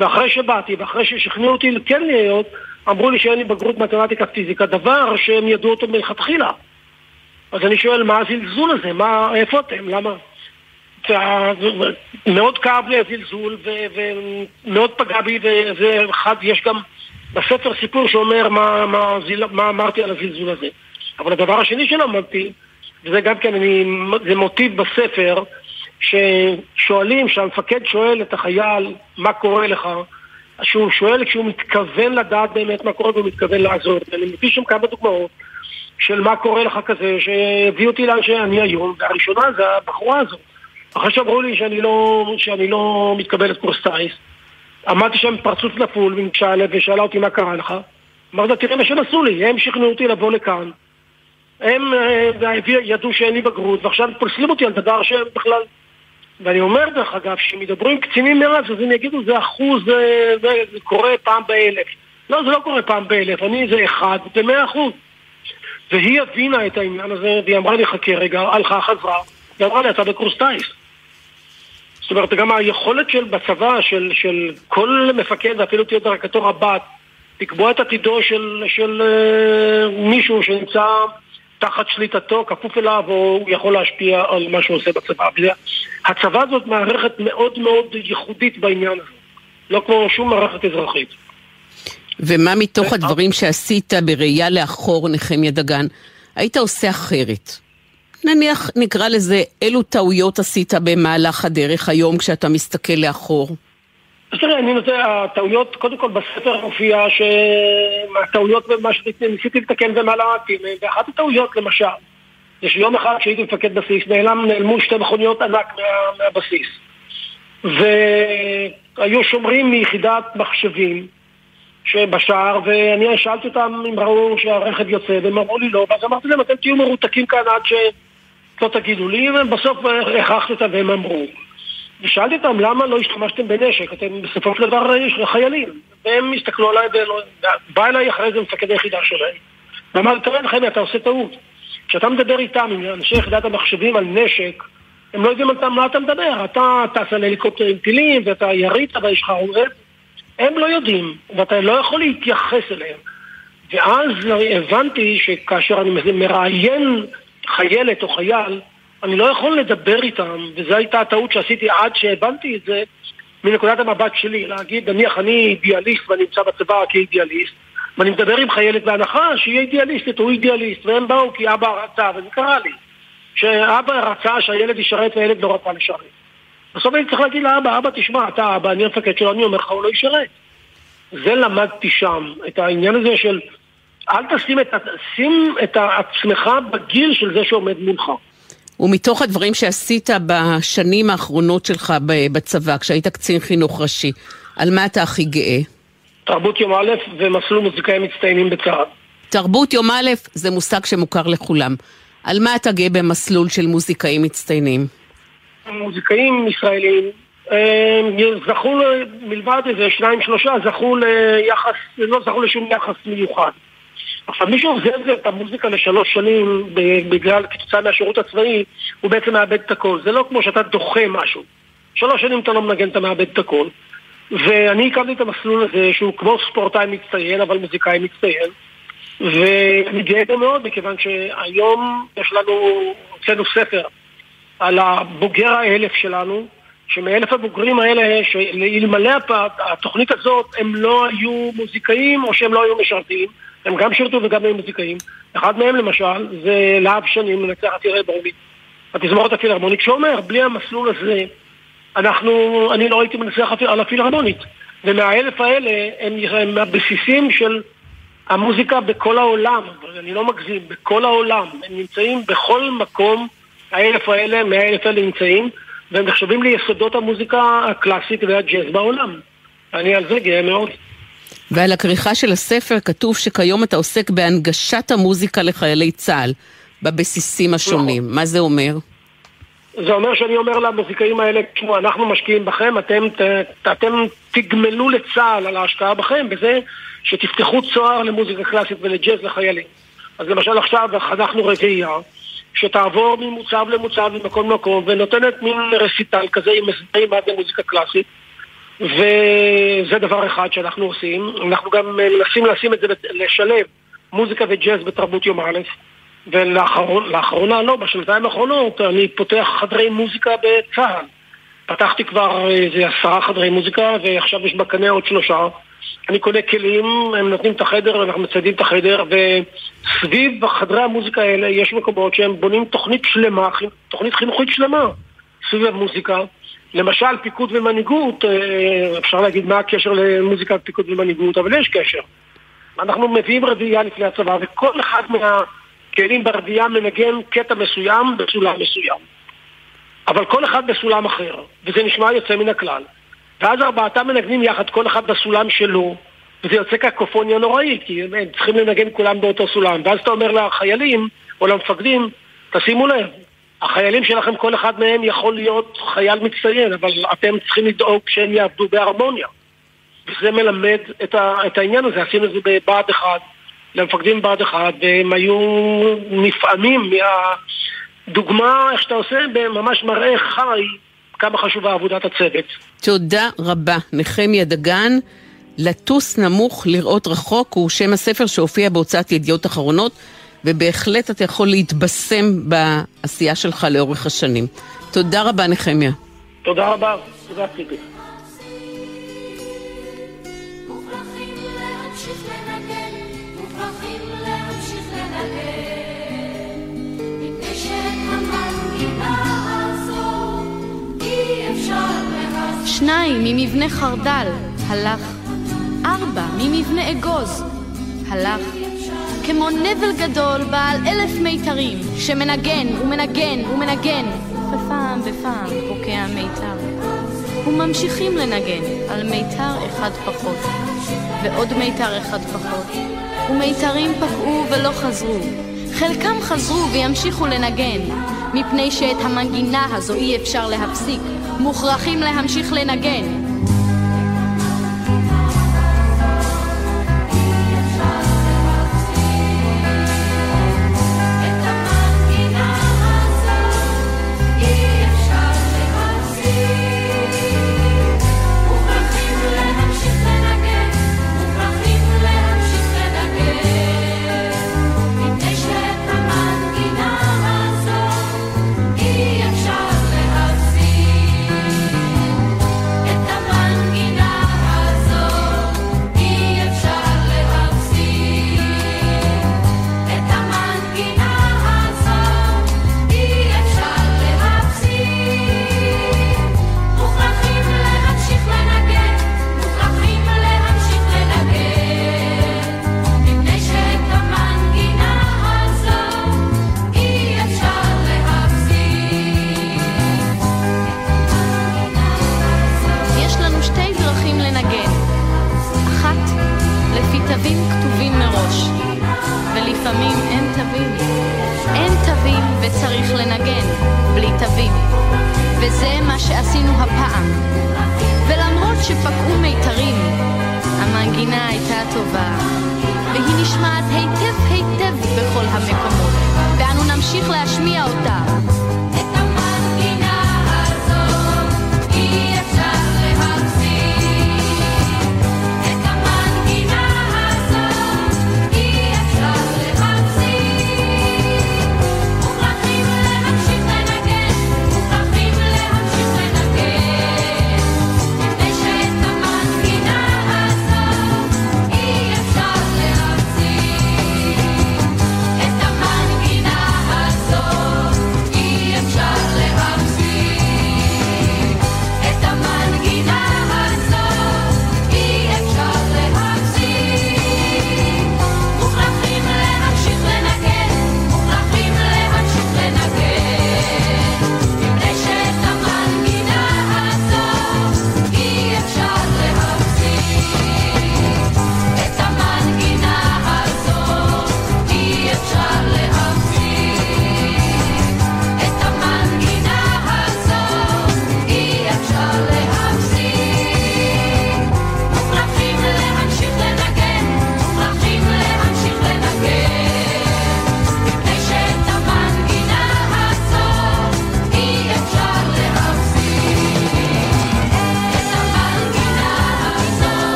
ואחרי שבאתי, ואחרי ששכנעו אותי כן להיות, אמרו לי שאין לי בגרות מתמטיקה פיזיקה, דבר שהם ידעו אותו מלכתחילה. אז אני שואל, מה הזלזול הזה? מה, איפה אתם? למה? מאוד כאב לי הזלזול ומאוד פגע בי ואחד, יש גם בספר סיפור שאומר מה, מה, מה אמרתי על הזלזול הזה. אבל הדבר השני שלמדתי, וזה גם כן, אני, זה מוטיב בספר, ששואלים, שהמפקד שואל את החייל מה קורה לך, שהוא שואל כשהוא מתכוון לדעת באמת מה קורה והוא מתכוון לעזור. ואני מביא שם כמה דוגמאות של מה קורה לך כזה, שהביא אותי לאן שאני היום, והראשונה זה הבחורה הזאת. אחרי שאמרו לי שאני לא, שאני לא מתקבל לקורס טיס, עמדתי שם עם פרצוף נפול, אליי ושאלה אותי מה קרה לך. אמרת, תראה מה שהם עשו לי, הם שכנעו אותי לבוא לכאן. הם אה, ידעו שאין לי בגרות, ועכשיו פוסלים אותי על דבר שהם בכלל... ואני אומר דרך אגב, כשהם ידברו עם קצינים מאז, אז הם יגידו זה אחוז, זה, אה, זה, זה קורה פעם באלף. לא, זה לא קורה פעם באלף, אני זה אחד במאה אחוז. והיא הבינה את העניין הזה, והיא אמרה לי חכה רגע, הלכה, חזרה, היא אמרה לי אתה בקורס טיס. זאת אומרת, גם היכולת של בצבא, של, של כל מפקד, ואפילו תהיה דרגתו רבת, לקבוע את עתידו של, של uh, מישהו שנמצא תחת שליטתו, כפוף אליו, או הוא יכול להשפיע על מה שהוא עושה בצבא. הצבא זאת מערכת מאוד מאוד ייחודית בעניין הזה, לא כמו שום מערכת אזרחית. ומה מתוך הדברים שעשית בראייה לאחור, נחמיה דגן, היית עושה אחרת? נניח, נקרא לזה, אילו טעויות עשית במהלך הדרך היום כשאתה מסתכל לאחור? אז תראה, אני נותן, הטעויות, קודם כל בספר מופיע שהטעויות במה שניסיתי לתקן ומה למדתי, ואחת הטעויות למשל, זה שיום אחד כשהייתי מפקד בסיס, נעלם, נעלמו שתי מכוניות ענק מה, מהבסיס. והיו שומרים מיחידת מחשבים שבשער, ואני שאלתי אותם אם ראו שהרכב יוצא, והם אמרו לי לא, ואז אמרתי להם, אתם תהיו מרותקים כאן עד ש... לא תגידו לי, ובסוף הכרחתי אותם והם אמרו. ושאלתי אותם למה לא השתמשתם בנשק, אתם בסופו של דבר חיילים. והם הסתכלו עליי, ובא אליי אחרי זה מפקד היחידה שלהם. ואמר, תראה לכם, אתה עושה טעות. כשאתה מדבר איתם, עם אנשי יחידת המחשבים על נשק, הם לא יודעים על מה אתה מדבר. אתה טס על הליקופטרים טילים, ואתה ירית ויש לך עורב. הם לא יודעים, ואתה לא יכול להתייחס אליהם. ואז הבנתי שכאשר אני מראיין חיילת או חייל, אני לא יכול לדבר איתם, וזו הייתה הטעות שעשיתי עד שהבנתי את זה מנקודת המבט שלי, להגיד, נניח אני אידיאליסט ואני נמצא בצבא כאידיאליסט, ואני מדבר עם חיילת בהנחה שהיא אידיאליסטית, הוא אידיאליסט, והם באו כי אבא רצה, וזה קרה לי, שאבא רצה שהילד ישרת והילד לא רצה לשרת. בסוף אני צריך להגיד לאבא, אבא תשמע, אתה אבא, אני המפקד שלו, אני אומר לך, הוא לא ישרת. זה למדתי שם, את העניין הזה של אל תשים את, שים את עצמך בגיל של זה שעומד מולך. ומתוך הדברים שעשית בשנים האחרונות שלך בצבא, כשהיית קצין חינוך ראשי, על מה אתה הכי גאה? תרבות יום א' ומסלול מוזיקאים מצטיינים בצה"ל. תרבות יום א' זה מושג שמוכר לכולם. על מה אתה גאה במסלול של מוזיקאים מצטיינים? מוזיקאים ישראלים זכו, מלבד איזה שניים שלושה, זכו ליחס, לא זכו לשום יחס מיוחד. עכשיו מי שעוזב את המוזיקה לשלוש שנים בגלל כתוצאה מהשירות הצבאי, הוא בעצם מאבד את הכל. זה לא כמו שאתה דוחה משהו. שלוש שנים אתה לא מנגן, אתה מאבד את הכל. ואני הקמתי את המסלול הזה שהוא כמו ספורטאי מצטיין, אבל מוזיקאי מצטיין. ואני גאה בו מאוד, מכיוון שהיום יש לנו, הוצאנו ספר על הבוגר האלף שלנו, שמאלף הבוגרים האלה, שאלמלא התוכנית הזאת, הם לא היו מוזיקאים או שהם לא היו משרתים, הם גם שירתו וגם היו מוזיקאים. אחד מהם למשל, זה להב שנים, מנצח עתירי ברומית, התזמורת הפילהרמונית, שאומר, בלי המסלול הזה, אנחנו, אני לא הייתי מנצח על הפילהרמונית. ומהאלף האלה הם, הם הבסיסים של המוזיקה בכל העולם, אני לא מגזים, בכל העולם. הם נמצאים בכל מקום, האלף האלה, מהאלף האלה נמצאים, והם נחשבים ליסודות המוזיקה הקלאסית והג'אז בעולם. אני על זה גאה מאוד. ועל הכריכה של הספר כתוב שכיום אתה עוסק בהנגשת המוזיקה לחיילי צה"ל בבסיסים השונים. נכון. מה זה אומר? זה אומר שאני אומר למוזיקאים האלה, תשמעו, אנחנו משקיעים בכם, אתם, ת, אתם תגמלו לצה"ל על ההשקעה בכם בזה שתפתחו צוהר למוזיקה קלאסית ולג'אז לחיילים. אז למשל עכשיו חנכנו רביעייה, שתעבור ממוצב למוצב ממקום למקום ונותנת מין רסיטל כזה עם הסברים מה זה מוזיקה קלאסית וזה דבר אחד שאנחנו עושים. אנחנו גם מנסים לשים את זה, לשלב מוזיקה וג'אז בתרבות יום א', ולאחרונה, לא, בשנתיים האחרונות אני פותח חדרי מוזיקה בצה"ל. פתחתי כבר איזה עשרה חדרי מוזיקה, ועכשיו יש בקנה עוד שלושה. אני קונה כלים, הם נותנים את החדר, אנחנו מציידים את החדר, וסביב חדרי המוזיקה האלה יש מקומות שהם בונים תוכנית שלמה, תוכנית חינוכית שלמה, סביב המוזיקה. למשל, פיקוד ומנהיגות, אה, אפשר להגיד מה הקשר למוזיקת פיקוד ומנהיגות, אבל יש קשר. אנחנו מביאים רביעייה לפני הצבא, וכל אחד מהכלים ברביעייה מנגן קטע מסוים בסולם מסוים. אבל כל אחד בסולם אחר, וזה נשמע יוצא מן הכלל. ואז ארבעתם מנגנים יחד, כל אחד בסולם שלו, וזה יוצא קקופוניה נוראית, כי הם צריכים לנגן כולם באותו סולם. ואז אתה אומר לחיילים, או למפקדים, תשימו לב, החיילים שלכם, כל אחד מהם יכול להיות חייל מצטיין, אבל אתם צריכים לדאוג שהם יעבדו בהרמוניה. וזה מלמד את, ה, את העניין הזה. עשינו את זה בבה"ד אחד, למפקדים בבה"ד אחד, והם היו נפעמים מהדוגמה, איך שאתה עושה, ממש מראה חי כמה חשובה עבודת הצוות. תודה רבה. נחמיה דגן, לטוס נמוך, לראות רחוק, הוא שם הספר שהופיע בהוצאת ידיעות אחרונות. ובהחלט אתה יכול להתבשם בעשייה שלך לאורך השנים. תודה רבה, נחמיה. תודה רבה. תודה, ציפי. שניים ממבנה חרדל, הלך. ארבע ממבנה אגוז, הלך. כמו נבל גדול בעל אלף מיתרים, שמנגן ומנגן ומנגן, ופעם ופעם פוקע מיתר. וממשיכים לנגן על מיתר אחד פחות, ועוד מיתר אחד פחות, ומיתרים פקעו ולא חזרו. חלקם חזרו וימשיכו לנגן, מפני שאת המנגינה הזו אי אפשר להפסיק, מוכרחים להמשיך לנגן.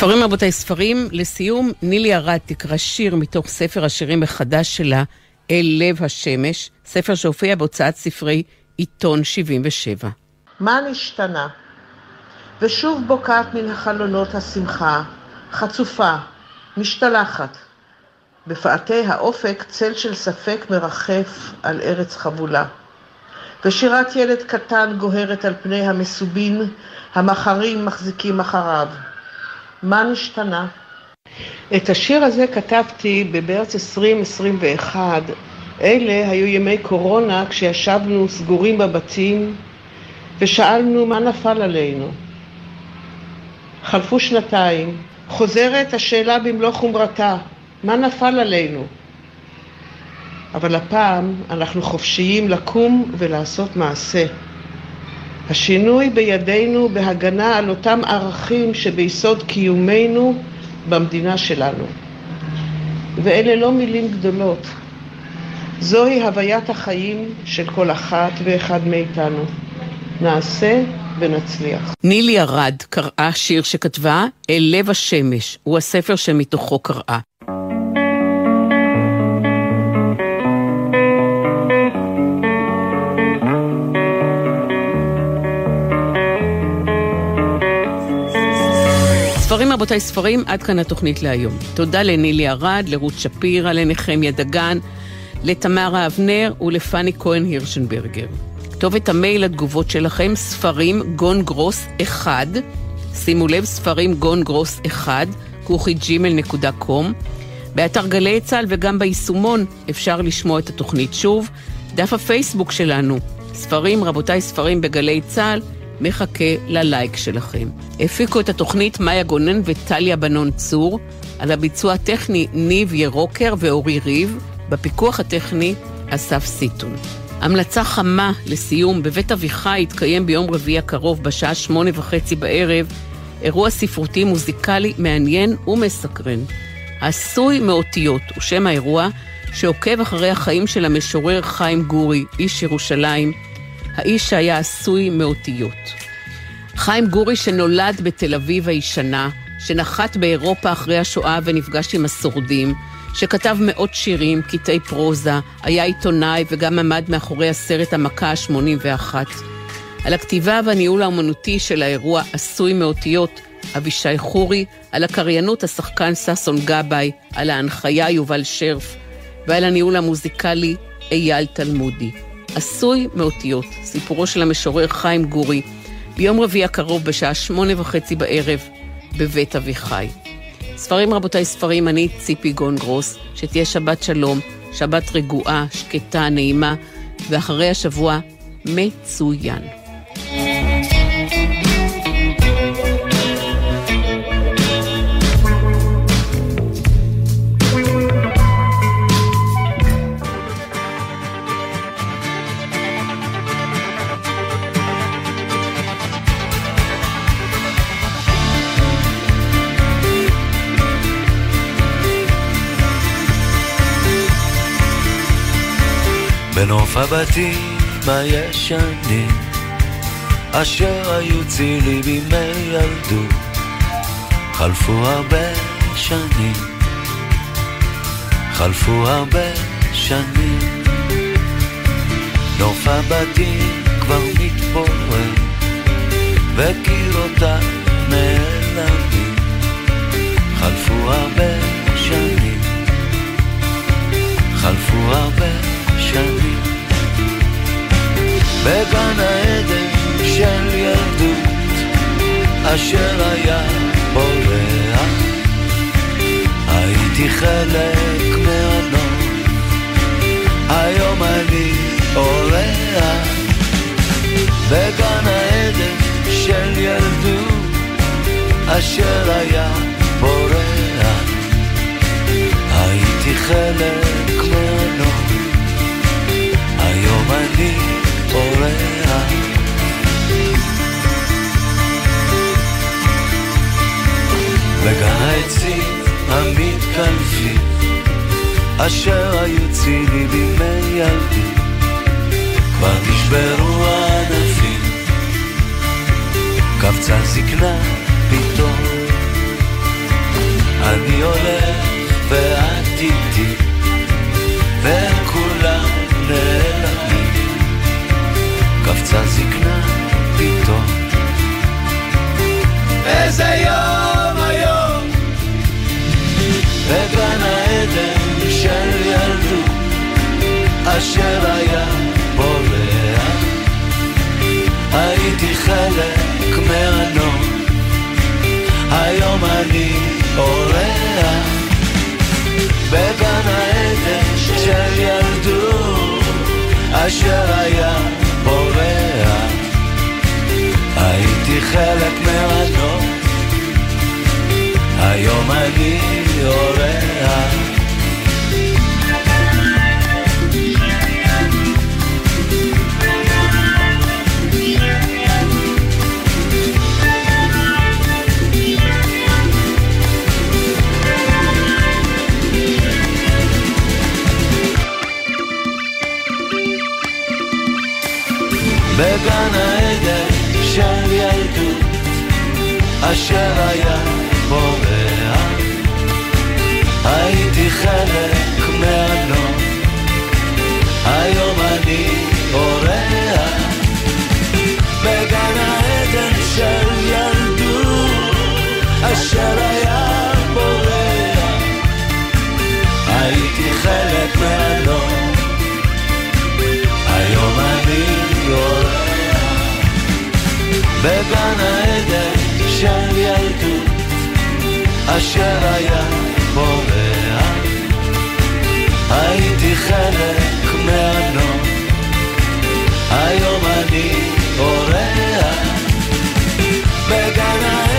ספרים רבותיי, ספרים. לסיום, נילי ארד תקרא שיר מתוך ספר השירים החדש שלה, אל לב השמש, ספר שהופיע בהוצאת ספרי עיתון 77. מה נשתנה? ושוב בוקעת מן החלונות השמחה, חצופה, משתלחת. בפאתי האופק צל של ספק מרחף על ארץ חבולה. ושירת ילד קטן גוהרת על פני המסובין, המחרים מחזיקים אחריו. מה נשתנה? את השיר הזה כתבתי במרץ 2021. אלה היו ימי קורונה כשישבנו סגורים בבתים ושאלנו מה נפל עלינו. חלפו שנתיים, חוזרת השאלה במלוא חומרתה, מה נפל עלינו? אבל הפעם אנחנו חופשיים לקום ולעשות מעשה. השינוי בידינו בהגנה על אותם ערכים שביסוד קיומנו במדינה שלנו. ואלה לא מילים גדולות, זוהי הוויית החיים של כל אחת ואחד מאיתנו. נעשה ונצליח. נילי ארד קראה שיר שכתבה אל לב השמש, הוא הספר שמתוכו קראה. ספרים רבותיי, ספרים, עד כאן התוכנית להיום. תודה לנילי ארד, לרות שפירא, לנחמיה דגן, לתמרה אבנר ולפני כהן הירשנברגר. כתובת המייל לתגובות שלכם, ספרים גון גרוס 1, שימו לב, ספרים גון גרוס 1, כוכי ג'ימל נקודה קום. באתר גלי צה"ל וגם ביישומון אפשר לשמוע את התוכנית שוב. דף הפייסבוק שלנו, ספרים, רבותיי, ספרים בגלי צה"ל, מחכה ללייק שלכם. הפיקו את התוכנית מאיה גונן וטליה בנון צור, על הביצוע הטכני ניב ירוקר ואורי ריב, בפיקוח הטכני אסף סיטון. המלצה חמה לסיום, בבית אביחי יתקיים ביום רביעי הקרוב בשעה שמונה וחצי בערב אירוע ספרותי מוזיקלי מעניין ומסקרן. עשוי מאותיות הוא שם האירוע שעוקב אחרי החיים של המשורר חיים גורי, איש ירושלים, האיש שהיה עשוי מאותיות. חיים גורי שנולד בתל אביב הישנה, שנחת באירופה אחרי השואה ונפגש עם השורדים, שכתב מאות שירים, קטעי פרוזה, היה עיתונאי וגם עמד מאחורי הסרט המכה ה-81. על הכתיבה והניהול האומנותי של האירוע עשוי מאותיות אבישי חורי, על הקריינות השחקן ששון גבאי, על ההנחיה יובל שרף, ועל הניהול המוזיקלי אייל תלמודי. עשוי מאותיות, סיפורו של המשורר חיים גורי, ביום רביעי הקרוב בשעה שמונה וחצי בערב, בבית אביחי. ספרים רבותיי, ספרים, אני ציפי גונגרוס, שתהיה שבת שלום, שבת רגועה, שקטה, נעימה, ואחרי השבוע מצוין. בנוף הבתים הישנים אשר היו צילי בימי ילדות חלפו הרבה שנים. חלפו הרבה שנים. נוף הבתים כבר מתפורר וקירותיו נעלמים. חלפו הרבה שנים. חלפו הרבה שנים בגן העדן של ילדות אשר היה בורח. הייתי חלק מהנוף היום אני אורח. בגן העדן של ילדות אשר היה בורח. הייתי חלק מהנוף אני אורח. בגן העצים המתקלפים, אשר היו צילי בימי ילדי, כבר נשברו הענפים, קפצה זקנה פתאום. אני הולך ואת איתי, וכולם קפצה זקנה פתאום. איזה יום היום, בגן העדן של ילדות, אשר היה בורח, הייתי חלק מהנום, היום אני אורח, בגן העדן של ילדות. אשר היה בורח הייתי חלק מהנוף. היום אני אורח. בגן אשר היה בורח. הייתי חלק מהנוף. היום אני אורח. בגן העדן של ילדות אשר היה בורח. הייתי חלק מהנוף. היום אני אורח. בגן העדן של ילדות אשר היה בורח הייתי חלק מהנוף היום אני אורח. בגן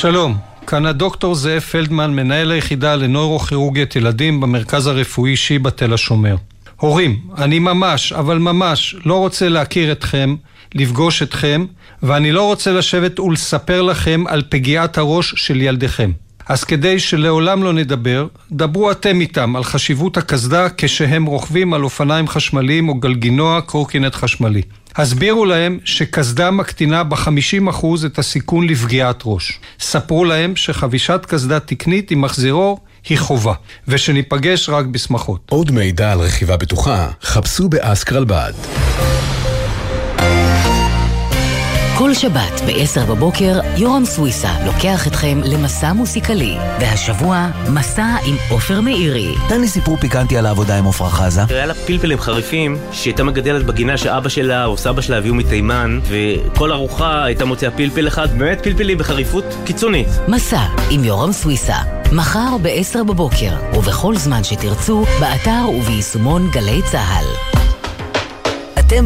שלום, כאן הדוקטור זאב פלדמן, מנהל היחידה לנוירוכירורגיית ילדים במרכז הרפואי שיבא תל השומר. הורים, אני ממש, אבל ממש, לא רוצה להכיר אתכם, לפגוש אתכם, ואני לא רוצה לשבת ולספר לכם על פגיעת הראש של ילדיכם. אז כדי שלעולם לא נדבר, דברו אתם איתם על חשיבות הקסדה כשהם רוכבים על אופניים חשמליים או גלגינוע קורקינט חשמלי. הסבירו להם שקסדה מקטינה ב-50% את הסיכון לפגיעת ראש. ספרו להם שחבישת קסדה תקנית עם מחזירור היא חובה, ושניפגש רק בשמחות. עוד מידע על רכיבה בטוחה, חפשו באסקרלבד. כל שבת ב-10 בבוקר, יורם סוויסה לוקח אתכם למסע מוסיקלי. והשבוע, מסע עם עופר מאירי. תן לי סיפור פיקנטי על העבודה עם עפרה חזה. היה לה פלפלים חריפים, שהייתה מגדלת בגינה שאבא שלה או סבא שלה הביאו מתימן, וכל ארוחה הייתה מוציאה פלפל אחד, באמת פלפלים בחריפות קיצונית. מסע עם יורם סוויסה. מחר ב-10 בבוקר, ובכל זמן שתרצו, באתר וביישומון גלי צה"ל. אתם